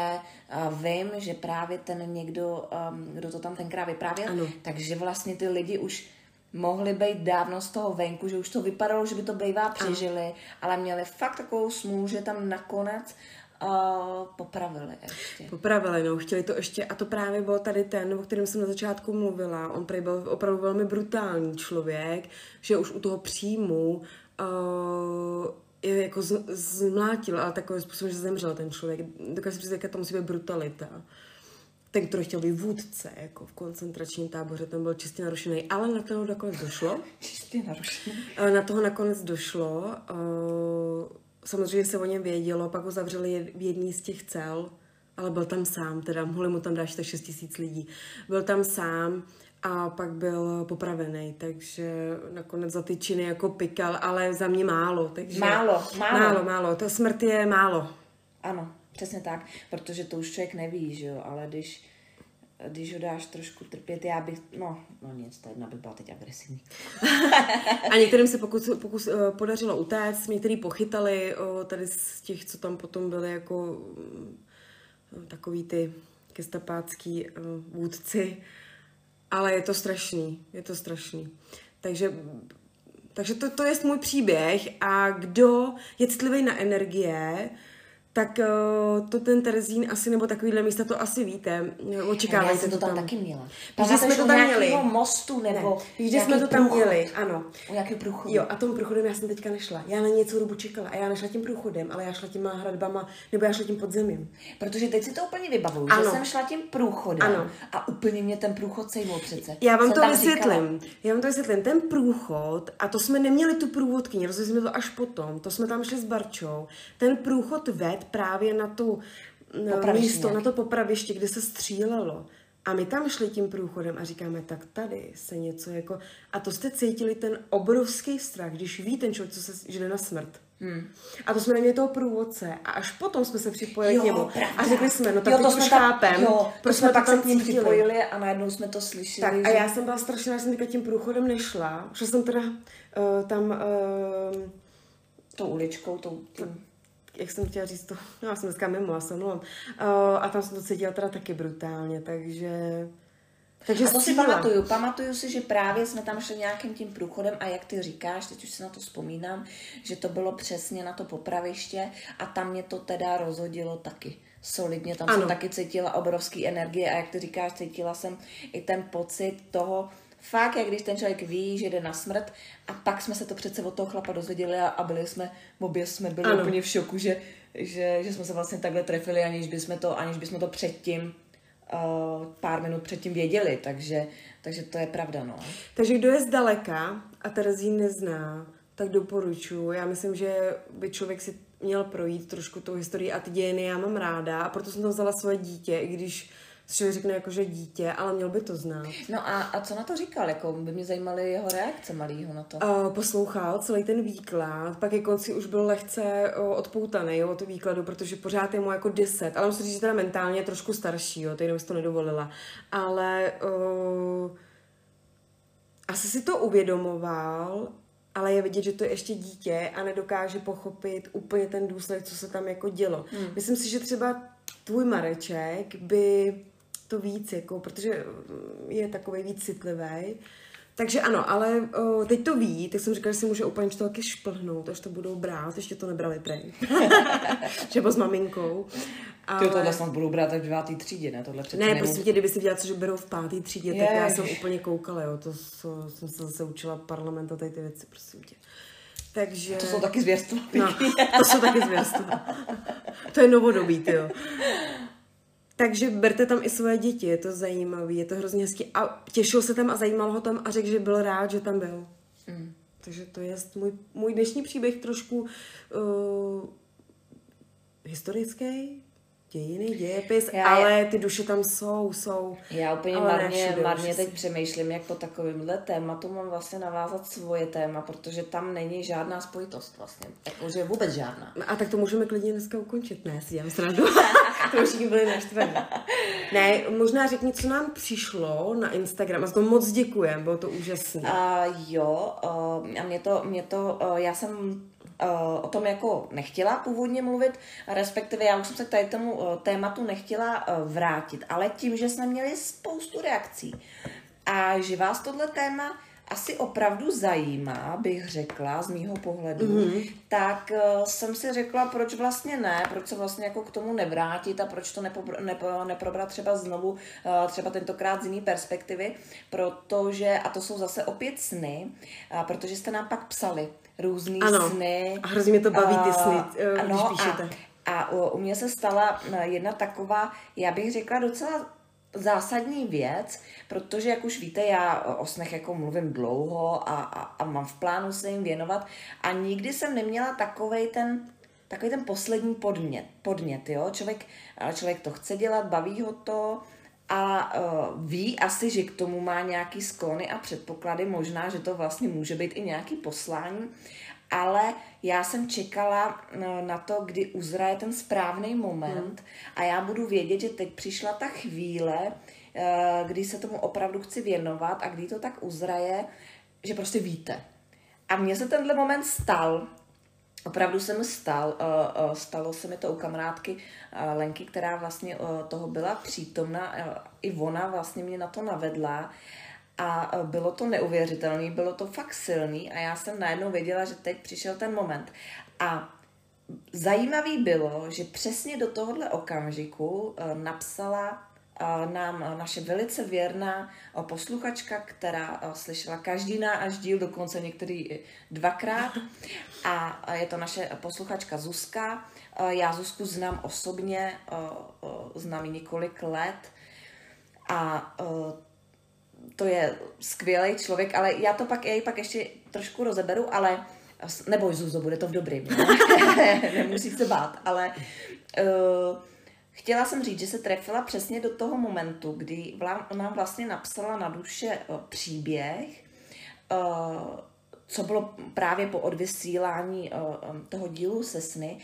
vím, že právě ten někdo, um, kdo to tam tenkrát vyprávěl, ano. takže vlastně ty lidi už mohli být dávno z toho venku, že už to vypadalo, že by to bývá přežili, ano. ale měli fakt takovou smůlu, že tam nakonec Uh, popravili ještě. Popravili, no, chtěli to ještě, a to právě byl tady ten, o kterém jsem na začátku mluvila. On prý byl opravdu velmi brutální člověk, že už u toho příjmu uh, je jako z, zmlátil, ale takovým způsobem, že zemřel ten člověk. Dokážu si říct, to musí být brutalita. Ten, který chtěl být vůdce, jako v koncentračním táboře, ten byl čistě narušený, ale na toho nakonec došlo. čistě narušený. Na toho nakonec došlo. Samozřejmě se o něm vědělo, pak ho zavřeli v jedný z těch cel ale byl tam sám, teda mohli mu tam dát 6 tisíc lidí. Byl tam sám a pak byl popravený, takže nakonec za ty činy jako pikal, ale za mě málo. Takže málo, málo. Málo, málo. Ta smrt je málo. Ano, přesně tak, protože to už člověk neví, že jo, ale když když ho dáš trošku trpět, já bych, no, no nic, to jedna by byla teď agresivní. a některým se pokus, pokus, uh, podařilo utéct, některý pochytali tady z těch, co tam potom byli jako uh, takový ty gestapácký uh, vůdci, ale je to strašný, je to strašný. Takže takže to, to je můj příběh a kdo je citlivý na energie, tak uh, to ten Terezín asi, nebo takovýhle místa, to asi víte. Očekávajte Já jsem to tam, tam taky měla. Když jsme to tam měli. mostu nebo ne, Když jsme to tam průchod. měli, ano. U jaký průchod? Jo, a tom průchodem já jsem teďka nešla. Já na něco dobu čekala a já nešla tím průchodem, ale já šla těma hradbama, nebo já šla tím podzemím. Protože teď si to úplně vybavuju, ano. že jsem šla tím průchodem ano. a úplně mě ten průchod sejmul přece. Já vám jsem to vysvětlím. Říkala. Já vám to vysvětlím. Ten průchod, a to jsme neměli tu průvodkyni, rozhodli jsme to až potom, to jsme tam šli s Barčou. Ten průchod ved právě na tu místo, na to popraviště, kde se střílelo. A my tam šli tím průchodem a říkáme, tak tady se něco jako... A to jste cítili ten obrovský strach, když ví ten člověk, co se jde na smrt. Hmm. A to jsme neměli toho průvodce a až potom jsme se připojili jo, k němu pravda. a řekli jsme, no tak jo, to jsme už tam, chápem, jo, proč jsme pak se k ním připojili a najednou jsme to slyšeli. Tak že... a já jsem byla strašná, že jsem tím průchodem nešla, šla jsem teda uh, tam... Uh, tou uličkou, tou, tím jak jsem chtěla říct to, no, já jsem dneska mimo, já jsem uh, a tam jsem to cítila teda taky brutálně, takže... Takže a to si pamatuju. Pamatuju si, že právě jsme tam šli nějakým tím průchodem a jak ty říkáš, teď už si na to vzpomínám, že to bylo přesně na to popraviště a tam mě to teda rozhodilo taky solidně. Tam ano. jsem taky cítila obrovský energie a jak ty říkáš, cítila jsem i ten pocit toho, fakt, jak když ten člověk ví, že jde na smrt a pak jsme se to přece od toho chlapa dozvěděli a, a byli jsme, obě jsme byli ano. úplně v šoku, že, že, že jsme se vlastně takhle trefili, aniž bychom to, aniž bychom to předtím uh, pár minut předtím věděli, takže, takže to je pravda, no. Takže kdo je zdaleka a Terezín nezná, tak doporučuji. Já myslím, že by člověk si měl projít trošku tou historii a ty dějiny já mám ráda a proto jsem tam vzala svoje dítě, i když člověk řekne jako, že dítě, ale měl by to znát. No a, a co na to říkal? Jako by mě zajímaly jeho reakce malýho na to. Uh, poslouchal celý ten výklad, pak je konci už byl lehce uh, odpoutaný jo, od výkladu, protože pořád je mu jako 10, ale musím říct, že teda mentálně je trošku starší, jo, teď to nedovolila. Ale uh, asi si to uvědomoval, ale je vidět, že to je ještě dítě a nedokáže pochopit úplně ten důsledek, co se tam jako dělo. Hmm. Myslím si, že třeba tvůj Mareček by to víc, jako, protože je takový víc citlivý. Takže ano, ale o, teď to ví, tak jsem říkala, že si může úplně to taky šplhnout, až to budou brát, ještě to nebrali prej. Třeba s maminkou. Ale... Ty tohle snad budou brát tak v devátý třídě, ne? Tohle ne, nemů... prostě tě, kdyby si dělala, že berou v pátý třídě, Jež. tak já jsem úplně koukala, jo. To, to jsem se zase učila parlament a tady ty věci, prosím tě. Takže... To jsou taky zvěrstva. No, to jsou taky zvěrstva. to je novodobí, jo. Takže berte tam i svoje děti, je to zajímavé, je to hrozně hezký. A těšil se tam a zajímal ho tam a řekl, že byl rád, že tam byl. Mm. Takže to je můj, můj dnešní příběh trošku uh, historický, dějiny, dějepis, já, ale ty duše tam jsou, jsou. Já úplně marně, marně teď přemýšlím, jak po takovémhle tématu mám vlastně navázat svoje téma, protože tam není žádná spojitost vlastně, jakože vůbec žádná. A tak to můžeme klidně dneska ukončit, ne, si dělám srandu. to už byli naštvaní. Ne, možná řekni, co nám přišlo na Instagram, a za to moc děkujem, bylo to úžasné. Uh, jo, uh, a mě to, mě to, uh, já jsem o tom jako nechtěla původně mluvit, respektive já už jsem se k tady tomu tématu nechtěla vrátit, ale tím, že jsme měli spoustu reakcí a že vás tohle téma asi opravdu zajímá, bych řekla, z mýho pohledu, mm-hmm. tak uh, jsem si řekla, proč vlastně ne, proč se vlastně jako k tomu nevrátit a proč to nepobr- nepo- neprobrat třeba znovu, uh, třeba tentokrát z jiné perspektivy, protože, a to jsou zase opět sny, uh, protože jste nám pak psali, různý ano. sny. A hrozně mě to baví ty sny, uh, ano, když píšete. A, a u, u mě se stala jedna taková, já bych řekla docela zásadní věc, protože, jak už víte, já o snech jako mluvím dlouho a, a, a mám v plánu se jim věnovat. A nikdy jsem neměla takovej ten takový ten poslední podmět, podmět jo? Člověk, člověk to chce dělat, baví ho to, a uh, ví asi, že k tomu má nějaký sklony a předpoklady, možná, že to vlastně může být i nějaký poslání, ale já jsem čekala no, na to, kdy uzraje ten správný moment hmm. a já budu vědět, že teď přišla ta chvíle, uh, kdy se tomu opravdu chci věnovat a kdy to tak uzraje, že prostě víte. A mně se tenhle moment stal Opravdu se mi stal, uh, stalo se mi to u kamarádky Lenky, která vlastně toho byla přítomna, i ona vlastně mě na to navedla a uh, bylo to neuvěřitelné, bylo to fakt silný a já jsem najednou věděla, že teď přišel ten moment. A zajímavý bylo, že přesně do tohohle okamžiku uh, napsala nám naše velice věrná posluchačka, která slyšela každý náš díl, dokonce některý dvakrát. A je to naše posluchačka Zuzka. Já Zuzku znám osobně, znám ji několik let. A to je skvělý člověk, ale já to pak, já pak ještě trošku rozeberu, ale neboj Zuzo, bude to v dobrým. Nemusí se bát, ale uh, Chtěla jsem říct, že se trefila přesně do toho momentu, kdy nám vlastně napsala na duše eh, příběh, eh, co bylo právě po odvysílání eh, toho dílu se sny,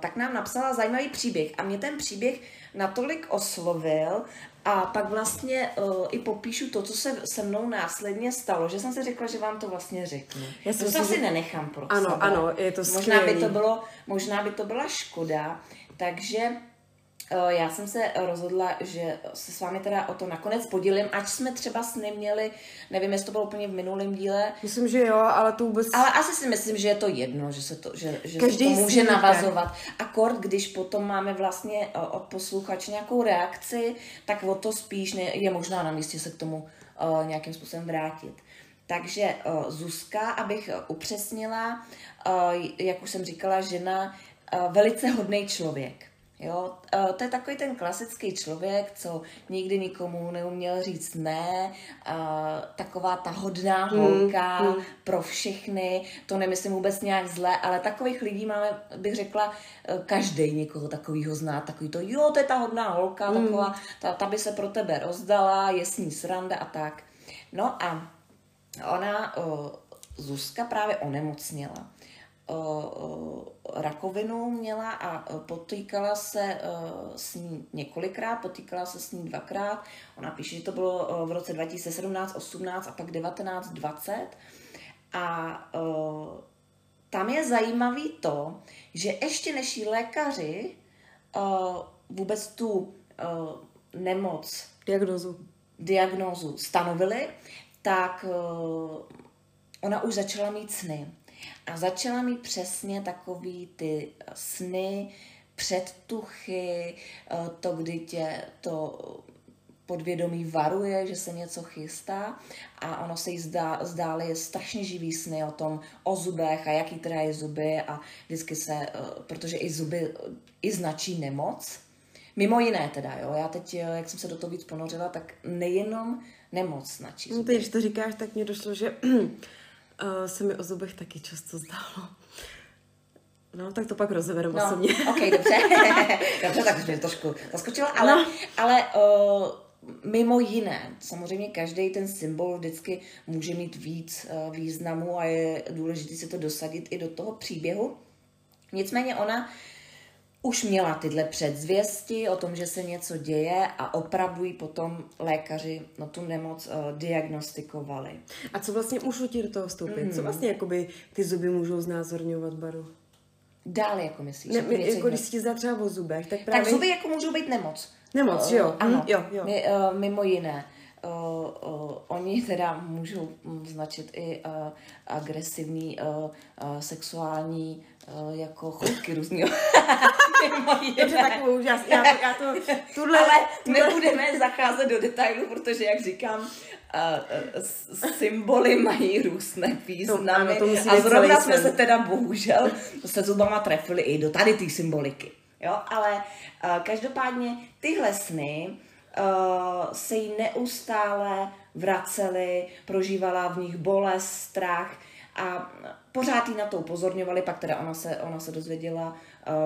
tak nám napsala zajímavý příběh. A mě ten příběh natolik oslovil, a pak vlastně uh, i popíšu to, co se se mnou následně stalo, že jsem si řekla, že vám to vlastně řeknu. Já to si že... nenechám pro Ano, sebe. ano, je to možná by to bylo, Možná by to byla škoda, takže já jsem se rozhodla, že se s vámi teda o to nakonec podělím, ať jsme třeba s neměli, nevím, jestli to bylo úplně v minulém díle. Myslím, že jo, ale to vůbec... Ale asi si myslím, že je to jedno, že se to, že, že Každý se to může navazovat. Akord, když potom máme vlastně eh, od posluchače nějakou reakci, tak o to spíš ne, je možná na místě se k tomu uh, nějakým způsobem vrátit. Takže uh, Zuzka, abych upřesnila, uh, jak už jsem říkala, žena, uh, velice hodný člověk Jo, to je takový ten klasický člověk, co nikdy nikomu neuměl říct ne, taková ta hodná hmm, holka hmm, hmm. pro všechny, to nemyslím vůbec nějak zle, ale takových lidí máme, bych řekla, e, každý někoho takového zná, takový to, jo, to je ta hodná holka, hmm. taková, ta, ta by se pro tebe rozdala, je s ní sranda a tak. No a ona, o, Zuzka právě onemocněla rakovinu měla a potýkala se s ní několikrát, potýkala se s ní dvakrát. Ona píše, že to bylo v roce 2017, 18 a pak 19, 20. A tam je zajímavý to, že ještě než jí lékaři vůbec tu nemoc, diagnozu, diagnózu stanovili, tak ona už začala mít sny. A začala mít přesně takový ty sny, předtuchy, eh, to, kdy tě to podvědomí varuje, že se něco chystá a ono se jí zdá, zdály strašně živý sny o tom, o zubech a jaký teda je zuby a vždycky se, eh, protože i zuby i značí nemoc, Mimo jiné teda, jo. Já teď, eh, jak jsem se do toho víc ponořila, tak nejenom nemoc značí. No, ty, když to říkáš, tak mě došlo, že uh, se mi o zubech taky často zdálo. No, tak to pak rozeberu no, osobně. ok, dobře. dobře, tak už mě trošku zaskočila, ale, no. ale uh, mimo jiné, samozřejmě každý ten symbol vždycky může mít víc uh, významu a je důležité se to dosadit i do toho příběhu. Nicméně ona už měla tyhle předzvěsti o tom, že se něco děje a opravdu ji potom lékaři no, tu nemoc uh, diagnostikovali. A co vlastně můžu ti do toho vstoupit? Mm. Co vlastně jakoby ty zuby můžou znázorňovat baru? Dál jako myslíš? Ne, my, jako když ti třeba o zubech, tak právě... Tak zuby jako můžou být nemoc. Nemoc, uh, jo. Ano, mm, jo, jo. My, uh, mimo jiné. Uh, uh, oni teda můžou značit i uh, agresivní uh, uh, sexuální uh, jako chodky různého. Dobře, tak já, já, já to, tuhle, Ale nebudeme zacházet do detailu, protože, jak říkám, uh, symboly mají různé významy. To, ano, to a zrovna jsme se teda bohužel se zubama trefili i do tady té symboliky. Jo, ale uh, každopádně tyhle sny se jí neustále vracely, prožívala v nich bolest, strach a pořád jí na to upozorňovali, pak teda ona se, ona se dozvěděla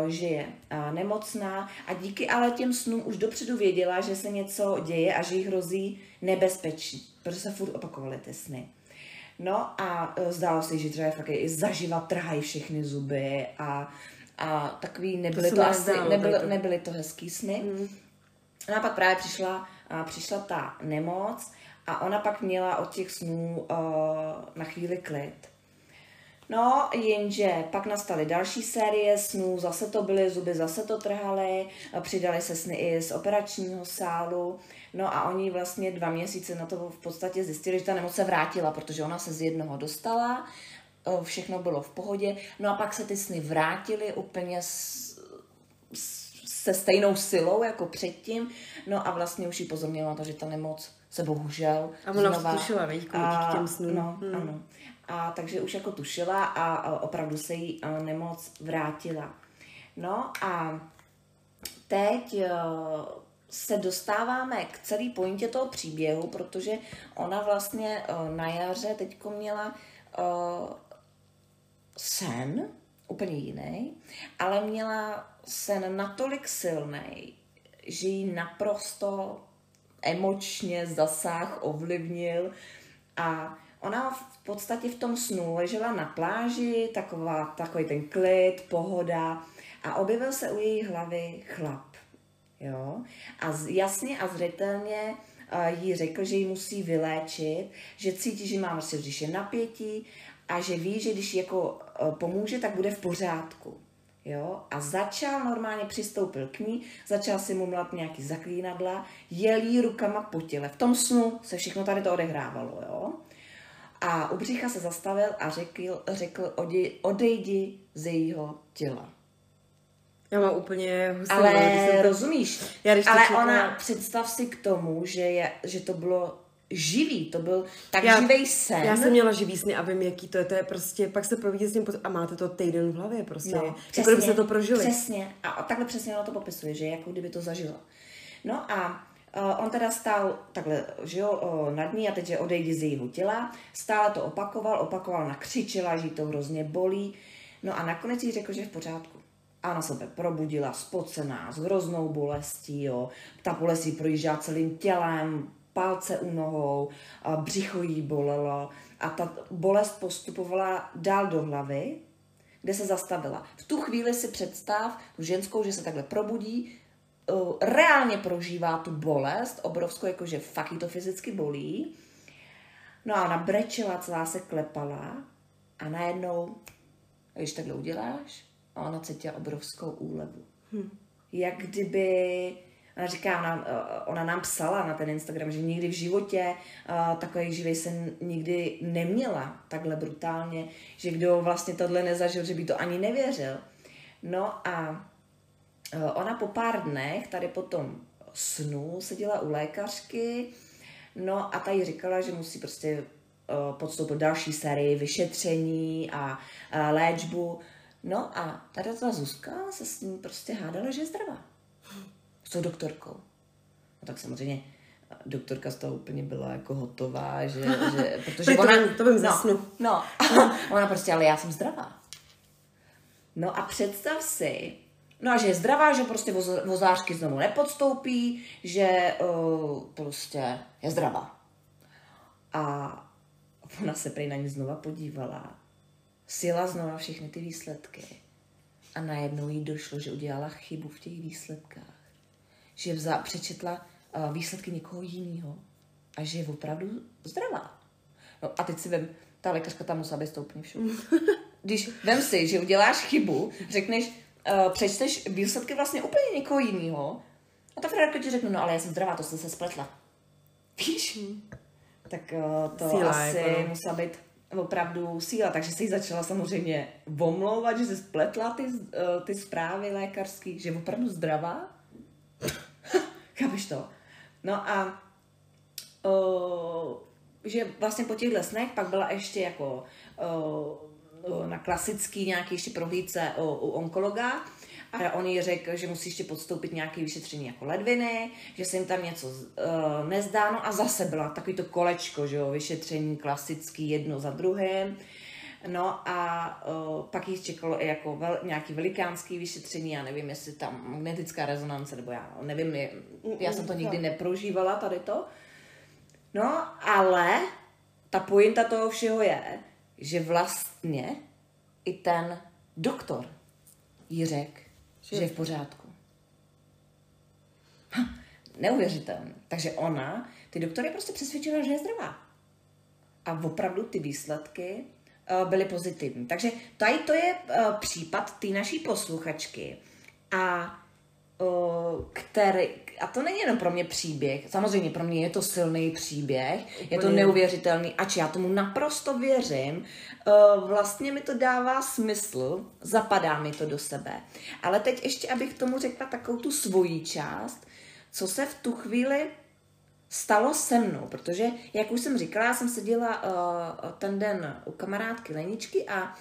že je nemocná a díky ale těm snům už dopředu věděla, že se něco děje a že jí hrozí nebezpečí, protože se furt opakovaly ty sny. No a zdálo se, že třeba fakt i zaživa trhají všechny zuby a, a takový nebyly to, to asi, nebyly, to. nebyly to hezký sny. Mm. No a pak právě přišla, přišla ta nemoc a ona pak měla od těch snů uh, na chvíli klid. No, jenže pak nastaly další série snů, zase to byly zuby, zase to trhaly, přidali se sny i z operačního sálu. No a oni vlastně dva měsíce na to v podstatě zjistili, že ta nemoc se vrátila, protože ona se z jednoho dostala, všechno bylo v pohodě. No a pak se ty sny vrátily úplně s, se stejnou silou jako předtím. No a vlastně už ji pozornila na to, že ta nemoc se bohužel A ona znova... tušila, veď, k těm snům. No, hmm. ano. A takže už jako tušila a, a opravdu se jí nemoc vrátila. No a teď se dostáváme k celý pointě toho příběhu, protože ona vlastně na jaře teďko měla sen, úplně jiný, ale měla sen natolik silný, že ji naprosto emočně zasáh, ovlivnil a ona v podstatě v tom snu ležela na pláži, taková, takový ten klid, pohoda a objevil se u její hlavy chlap. Jo? A jasně a zřetelně uh, jí řekl, že ji musí vyléčit, že cítí, že má vlastně je napětí a že ví, že když jako uh, pomůže, tak bude v pořádku. Jo? A začal normálně, přistoupil k ní, začal si mu mlat nějaký zaklínadla, jel jí rukama po těle. V tom snu se všechno tady to odehrávalo. Jo? A u břicha se zastavil a řekl, řekl odejdi z jejího těla. Já mám úplně husté Ale to... rozumíš, Já, ale četla... ona, představ si k tomu, že, je, že to bylo živý, to byl tak já, živý sen. Já jsem měla živý sny a vím, jaký to je, to je prostě, pak se provídě s ním a máte to týden v hlavě prostě, no, přesně, jako se to prožili. Přesně, a takhle přesně ona to popisuje, že jako kdyby to zažila. No a Uh, on teda stál takhle, že jo, uh, nad ní a teď, že odejde z jejího těla. Stále to opakoval, opakoval, nakřičela, že jí to hrozně bolí. No a nakonec jí řekl, že je v pořádku. A na sebe probudila, spocená, s hroznou bolestí, jo. Ta bolest jí celým tělem, palce u nohou, a břicho jí bolelo a ta bolest postupovala dál do hlavy, kde se zastavila. V tu chvíli si představ tu ženskou, že se takhle probudí, uh, reálně prožívá tu bolest, obrovskou, jakože fakt jí to fyzicky bolí. No a ona brečela, celá se klepala a najednou, když takhle uděláš, a ona cítila obrovskou úlevu. Hm. Jak kdyby, ona říká, ona, eh, ona nám psala na ten Instagram, že nikdy v životě uh, takový živý sen nikdy neměla takhle brutálně, že kdo vlastně tohle nezažil, že by to ani nevěřil. No a Eh, ona po pár dnech tady po tom snu seděla u lékařky, no a ta jí říkala, že musí prostě eh, podstoupit další sérii vyšetření a, a léčbu. No a tady ta Zuzka se s ním prostě hádala, že je zdravá. Tou doktorkou. No tak samozřejmě eh, doktorka z toho úplně byla jako hotová, že, že protože ona... To bym zasnu. No, no, ona prostě, ale já jsem zdravá. No a představ si, No a že je zdravá, že prostě voz, vozářky znovu nepodstoupí, že uh, prostě je zdravá. A ona se prý na ní znova podívala, sjela znova všechny ty výsledky a najednou jí došlo, že udělala chybu v těch výsledkách. Že vzá, přečetla uh, výsledky někoho jiného a že je opravdu zdravá. No a teď si vem, ta lékařka tam musela být stoupně všude. Když vem si, že uděláš chybu, řekneš, uh, přečteš výsledky vlastně úplně někoho jiného a ta Frederika ti řekne, no ale já jsem zdravá, to jsem se spletla. Víš? Hmm. Tak uh, to síla, asi jako no. musela být opravdu síla, takže se jí začala samozřejmě omlouvat, že se spletla ty, ty zprávy lékařský, že je opravdu zdravá. Chápeš to? No a uh, že vlastně po těchto snech pak byla ještě jako uh, na klasický nějaký ještě prohlídce u, u onkologa a on jí řekl, že musí ještě podstoupit nějaké vyšetření jako ledviny, že se jim tam něco uh, nezdáno a zase byla takový to kolečko, že jo, vyšetření klasický jedno za druhým. No a uh, pak jich čekalo i jako vel, nějaký velikánský vyšetření, já nevím, jestli tam magnetická rezonance, nebo já nevím, je, já jsem to nikdy neprožívala, tady to. No, ale ta pointa toho všeho je, že vlastně i ten doktor jí řekl, že je v pořádku. Ha, neuvěřitelný. Takže ona, ty doktory prostě přesvědčila, že je zdravá. A opravdu ty výsledky byly pozitivní. Takže tady to je uh, případ té naší posluchačky. A který, a to není jenom pro mě příběh, samozřejmě pro mě je to silný příběh, Úplně. je to neuvěřitelný, ač já tomu naprosto věřím, vlastně mi to dává smysl, zapadá mi to do sebe. Ale teď ještě, abych tomu řekla takovou tu svoji část, co se v tu chvíli stalo se mnou, protože, jak už jsem říkala, já jsem seděla uh, ten den u kamarádky Leničky a,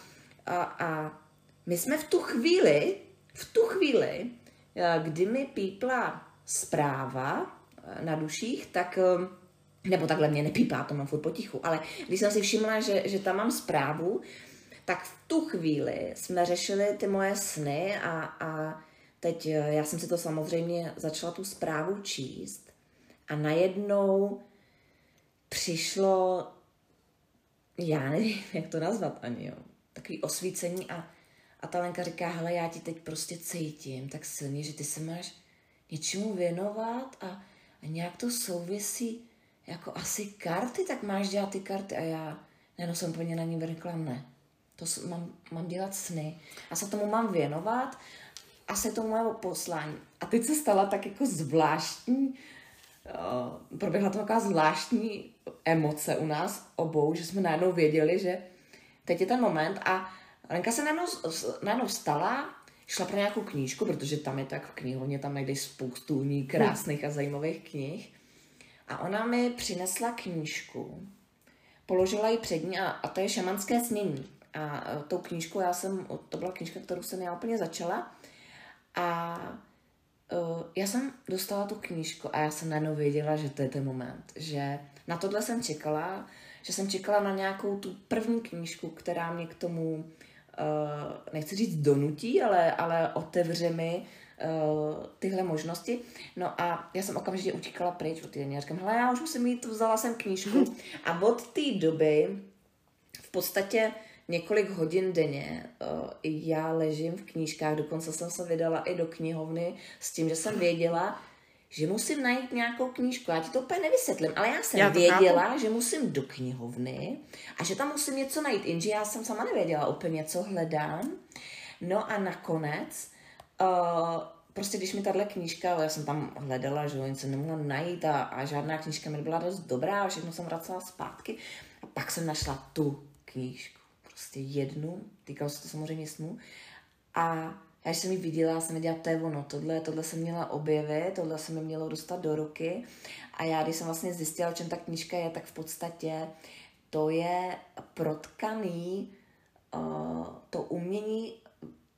a, a my jsme v tu chvíli, v tu chvíli Eh, kdy mi pípla zpráva eh, na duších, tak eh, nebo takhle mě nepípá, to mám furt potichu, ale když jsem si všimla, že, že tam mám zprávu, tak v tu chvíli jsme řešili ty moje sny a, a teď já jsem si to samozřejmě začala tu zprávu číst a najednou přišlo, já nevím, jak to nazvat ani, jo, takový osvícení a a ta Lenka říká, hele, já ti teď prostě cítím tak silně, že ty se máš něčemu věnovat a, a nějak to souvisí jako asi karty, tak máš dělat ty karty. A já, ne, no jsem úplně na ní řekla, ne, to mám, mám dělat sny. A se tomu mám věnovat a se tomu moje poslání. A teď se stala tak jako zvláštní, uh, proběhla to taková zvláštní emoce u nás obou, že jsme najednou věděli, že teď je ten moment a Lenka se najednou, najednou vstala, šla pro nějakou knížku, protože tam je tak v knihovně, tam najdeš spoustu ní krásných a zajímavých knih. A ona mi přinesla knížku, položila ji před ní a, a to je šamanské snění. A tou knížku já jsem, to byla knížka, kterou jsem já úplně začala. A uh, já jsem dostala tu knížku a já jsem najednou věděla, že to je ten moment. Že na tohle jsem čekala, že jsem čekala na nějakou tu první knížku, která mě k tomu uh, nechci říct donutí, ale, ale otevře mi uh, tyhle možnosti. No a já jsem okamžitě utíkala pryč od té říkám, hele, já už musím mít, vzala jsem knížku. A od té doby v podstatě několik hodin denně uh, já ležím v knížkách, dokonce jsem se vydala i do knihovny s tím, že jsem věděla, že musím najít nějakou knížku. Já ti to úplně nevysvětlím, ale já jsem já věděla, chápu. že musím do knihovny a že tam musím něco najít, jenže já jsem sama nevěděla úplně, co hledám. No a nakonec, uh, prostě když mi tahle knížka, já jsem tam hledala, že nic jsem nemohla najít a, a žádná knížka mi nebyla dost dobrá a všechno jsem vracela zpátky. A pak jsem našla tu knížku, prostě jednu, týkalo se to samozřejmě snů. A já jsem ji viděla, jsem viděla, to je ono, tohle, tohle jsem měla objevit, tohle se mi mělo dostat do ruky. A já, když jsem vlastně zjistila, o čem ta knížka je, tak v podstatě to je protkaný uh, to umění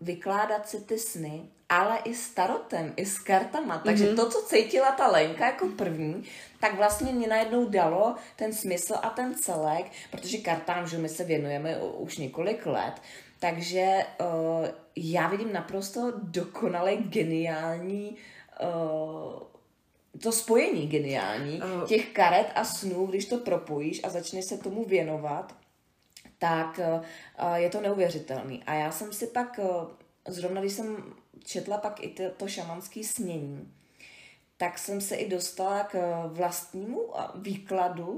vykládat si ty sny, ale i s tarotem, i s kartama. Takže mm-hmm. to, co cítila ta Lenka jako první, tak vlastně mě najednou dalo ten smysl a ten celek, protože kartám, že my se věnujeme už několik let, takže uh, já vidím naprosto dokonale geniální uh, to spojení geniální uh. těch karet a snů, když to propojíš a začneš se tomu věnovat, tak uh, je to neuvěřitelný. A já jsem si pak, uh, zrovna když jsem četla pak i to, to šamanské snění, tak jsem se i dostala k vlastnímu výkladu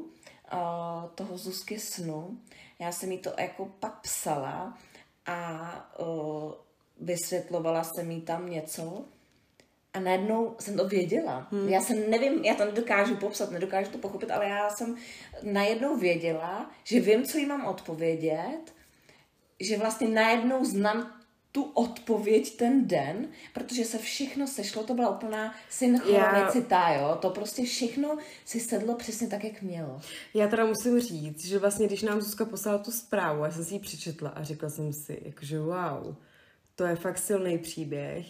uh, toho Zuzky snu. Já jsem jí to jako pak psala a uh, vysvětlovala jsem jí tam něco a najednou jsem to věděla. Hmm. Já jsem nevím, já to nedokážu popsat, nedokážu to pochopit, ale já jsem najednou věděla, že vím, co jí mám odpovědět, že vlastně najednou znám tu odpověď ten den, protože se všechno sešlo, to byla úplná synchronicita, já... jo, to prostě všechno si sedlo přesně tak, jak mělo. Já teda musím říct, že vlastně, když nám Zuzka poslala tu zprávu, já jsem si ji přečetla a řekla jsem si, jakože wow, to je fakt silný příběh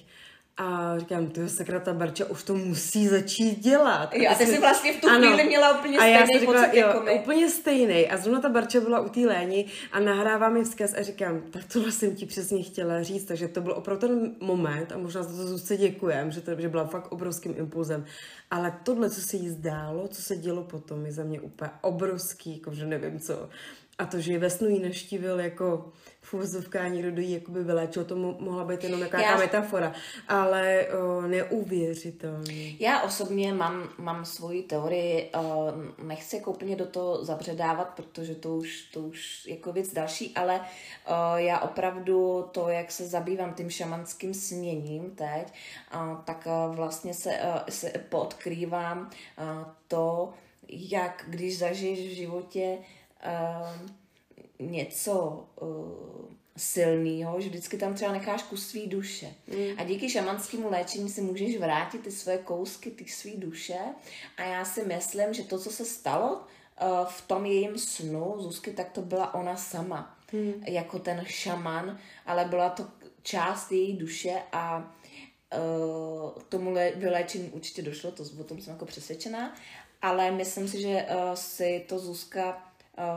A říkám, to je sakra, ta Barča už to musí začít dělat. Jo, a ty jsi vlastně v tu ano. chvíli měla úplně stejný a já si řekla, pocit jo, jako my. úplně stejný. A zrovna ta Barča byla u té léni a nahrává mi vzkaz a říkám, tak tohle jsem ti přesně chtěla říct. Takže to byl opravdu ten moment a možná za to zůstce děkujem, že, to, že byla fakt obrovským impulzem. Ale tohle, co se jí zdálo, co se dělo potom, je za mě úplně obrovský, jako že nevím co. A to, že ve snu jí naštívil jako v uvozovkách někdo do jí jakoby vyléčil, to mohla být jenom nějaká Já... metafora, ale o, neuvěřitelný. Já osobně mám, mám svoji teorii, o, nechci jako úplně do toho zabředávat, protože to už, to už jako věc další, ale o, já opravdu to, jak se zabývám tím šamanským směním teď, o, tak o, vlastně se, o, se podkrývám o, to, jak když zažiješ v životě uh, něco uh, silného, že vždycky tam třeba necháš kus svý duše. Mm. A díky šamanskému léčení si můžeš vrátit ty svoje kousky, ty svý duše. A já si myslím, že to, co se stalo uh, v tom jejím snu Zuzky, tak to byla ona sama. Mm. Jako ten šaman, ale byla to část její duše a uh, tomu vyléčení určitě došlo, to, o tom jsem jako přesvědčená, ale myslím si, že uh, si to Zuzka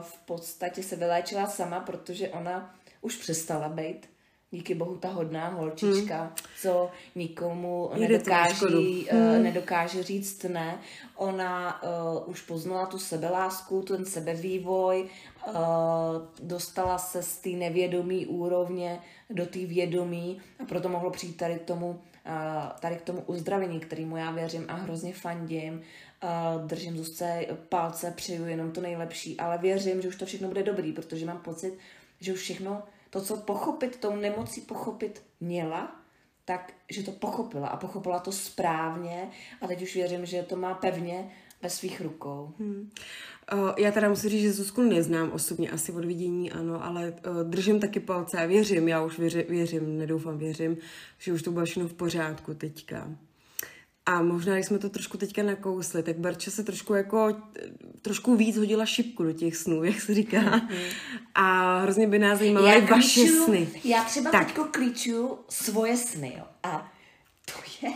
v podstatě se vyléčila sama, protože ona už přestala být díky bohu ta hodná holčička, hmm. co nikomu nedokáže, uh, hmm. nedokáže říct ne. Ona uh, už poznala tu sebelásku, ten sebevývoj, uh, dostala se z té nevědomí úrovně do té vědomí a proto mohlo přijít tady k tomu, uh, tady k tomu uzdravení, kterému já věřím a hrozně fandím uh, držím Zuzce palce, přeju jenom to nejlepší, ale věřím, že už to všechno bude dobrý, protože mám pocit, že už všechno, to, co pochopit, tou nemocí pochopit měla, tak, že to pochopila a pochopila to správně a teď už věřím, že to má pevně ve svých rukou. Hmm. Uh, já teda musím říct, že Zuzku neznám osobně, asi od vidění ano, ale uh, držím taky palce a věřím, já už věři, věřím, nedoufám, věřím, že už to bude všechno v pořádku teďka. A možná, když jsme to trošku teďka nakousli, tak Barča se trošku jako, trošku víc hodila šipku do těch snů, jak se říká. Mm-hmm. A hrozně by nás zajímaly vaše klíču, sny. Já třeba tak. teďko klíču svoje sny, jo. A to je,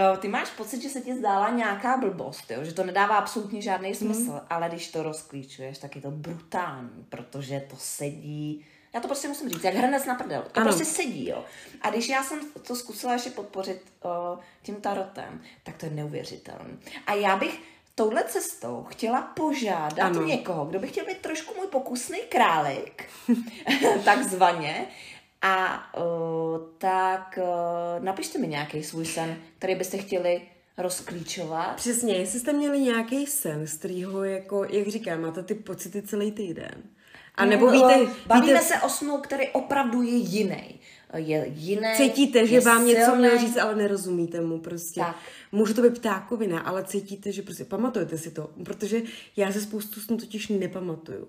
jo, ty máš pocit, že se ti zdála nějaká blbost, jo? že to nedává absolutně žádný smysl, mm. ale když to rozklíčuješ, tak je to brutální, protože to sedí já to prostě musím říct, jak hrnec na prdel. To ano. prostě sedí, jo. A když já jsem to zkusila ještě podpořit uh, tím tarotem, tak to je neuvěřitelné. A já bych touhle cestou chtěla požádat ano. někoho, kdo by chtěl být trošku můj pokusný králík, takzvaně, a uh, tak uh, napište mi nějaký svůj sen, který byste chtěli rozklíčovat. Přesně, jestli jste měli nějaký sen, z kterého, jako, jak říkám, máte ty pocity celý týden, a nebo víte, Bavíme víte, se o snu, který opravdu je jiný. Je jiný. Cítíte, že vám silný. něco měl říct, ale nerozumíte mu prostě. Tak. Může to být ptákovina, ale cítíte, že prostě pamatujete si to. Protože já se spoustu snů totiž nepamatuju.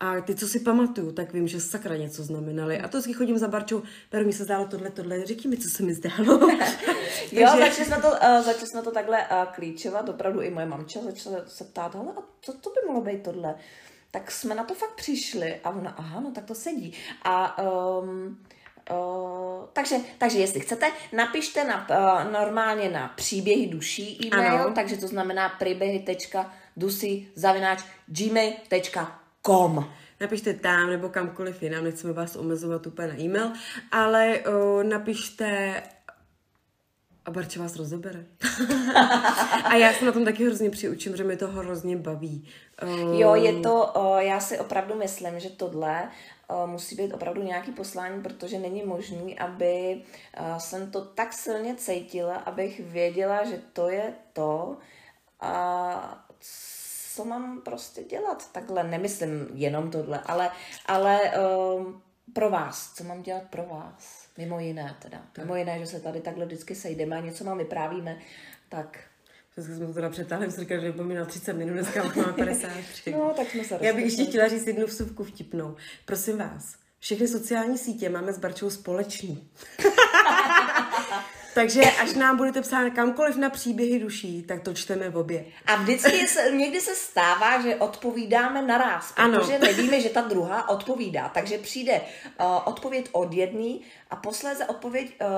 A ty, co si pamatuju, tak vím, že sakra něco znamenaly. A to vždycky chodím za Barčou, pero mi se zdálo tohle, tohle, řekni mi, co se mi zdálo. jo, začali jsme, to, uh, začali jsme to takhle uh, klíčovat, opravdu i moje mamča začala se ptát, ale a co to by mohlo být tohle? Tak jsme na to fakt přišli a ona, aha, no tak to sedí. A um, Uh, takže, takže jestli chcete, napište na, uh, normálně na příběhy duší e-mail, ano. takže to znamená příběhy.dusi zavináč gmail.com Napište tam nebo kamkoliv jinam, nechceme vás omezovat úplně na e-mail, ale uh, napište a Barče vás rozebere. a já se na tom taky hrozně přiučím, že mi to hrozně baví. Uh... Jo, je to, uh, já si opravdu myslím, že tohle uh, musí být opravdu nějaký poslání, protože není možný, aby uh, jsem to tak silně cítila, abych věděla, že to je to, a co mám prostě dělat. Takhle nemyslím jenom tohle, ale, ale uh, pro vás, co mám dělat pro vás. Mimo jiné teda. Mimo jiné, že se tady takhle vždycky sejdeme a něco vám vyprávíme, tak Dneska jsme to teda přetáhli, jsem říkala, že by na 30 minut, dneska už máme 53. no, tak jsme se Já bych ještě chtěla říct jednu vstupku vtipnou. Prosím vás, všechny sociální sítě máme s Barčou společný. Takže až nám budete psát kamkoliv na příběhy duší, tak to čteme v obě. A vždycky se, někdy se stává, že odpovídáme naraz, protože ano. nevíme, že ta druhá odpovídá. Takže přijde uh, odpověď od jedné a posléze odpověď uh,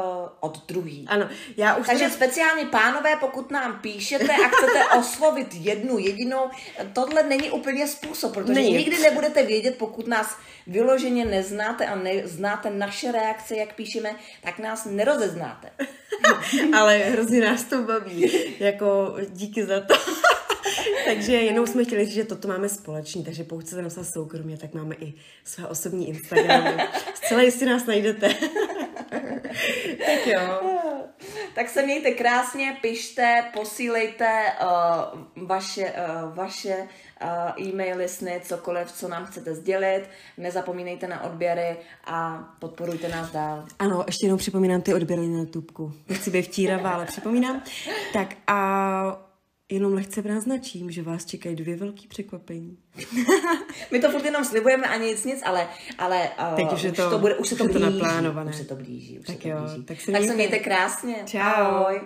od druhý. Ano, já už Takže tady... speciálně pánové, pokud nám píšete a chcete oslovit jednu jedinou, tohle není úplně způsob, protože není. nikdy nebudete vědět, pokud nás vyloženě neznáte a neznáte naše reakce, jak píšeme, tak nás nerozeznáte. Ale hrozně nás to baví. Jako díky za to. takže jenom jsme chtěli říct, že toto máme společný, takže pokud chcete napsat soukromně, tak máme i své osobní Instagramy. Zcela jistě nás najdete. tak jo. Tak se mějte krásně, pište, posílejte uh, vaše, uh, vaše uh, e-maily, sny, cokoliv, co nám chcete sdělit. Nezapomínejte na odběry a podporujte nás dál. Ano, ještě jednou připomínám ty odběry na YouTube. Nechci být vtíravá, ale připomínám. Tak a jenom lehce naznačím, že vás čekají dvě velké překvapení. My to furt jenom slibujeme a nic, nic, ale, ale uh, Teď už, je to, už, to bude, už se to blíží. To naplánované. Už se to blíží. Už tak se to jo, blíží. tak se, tak se mějte krásně. Čau. Ahoj.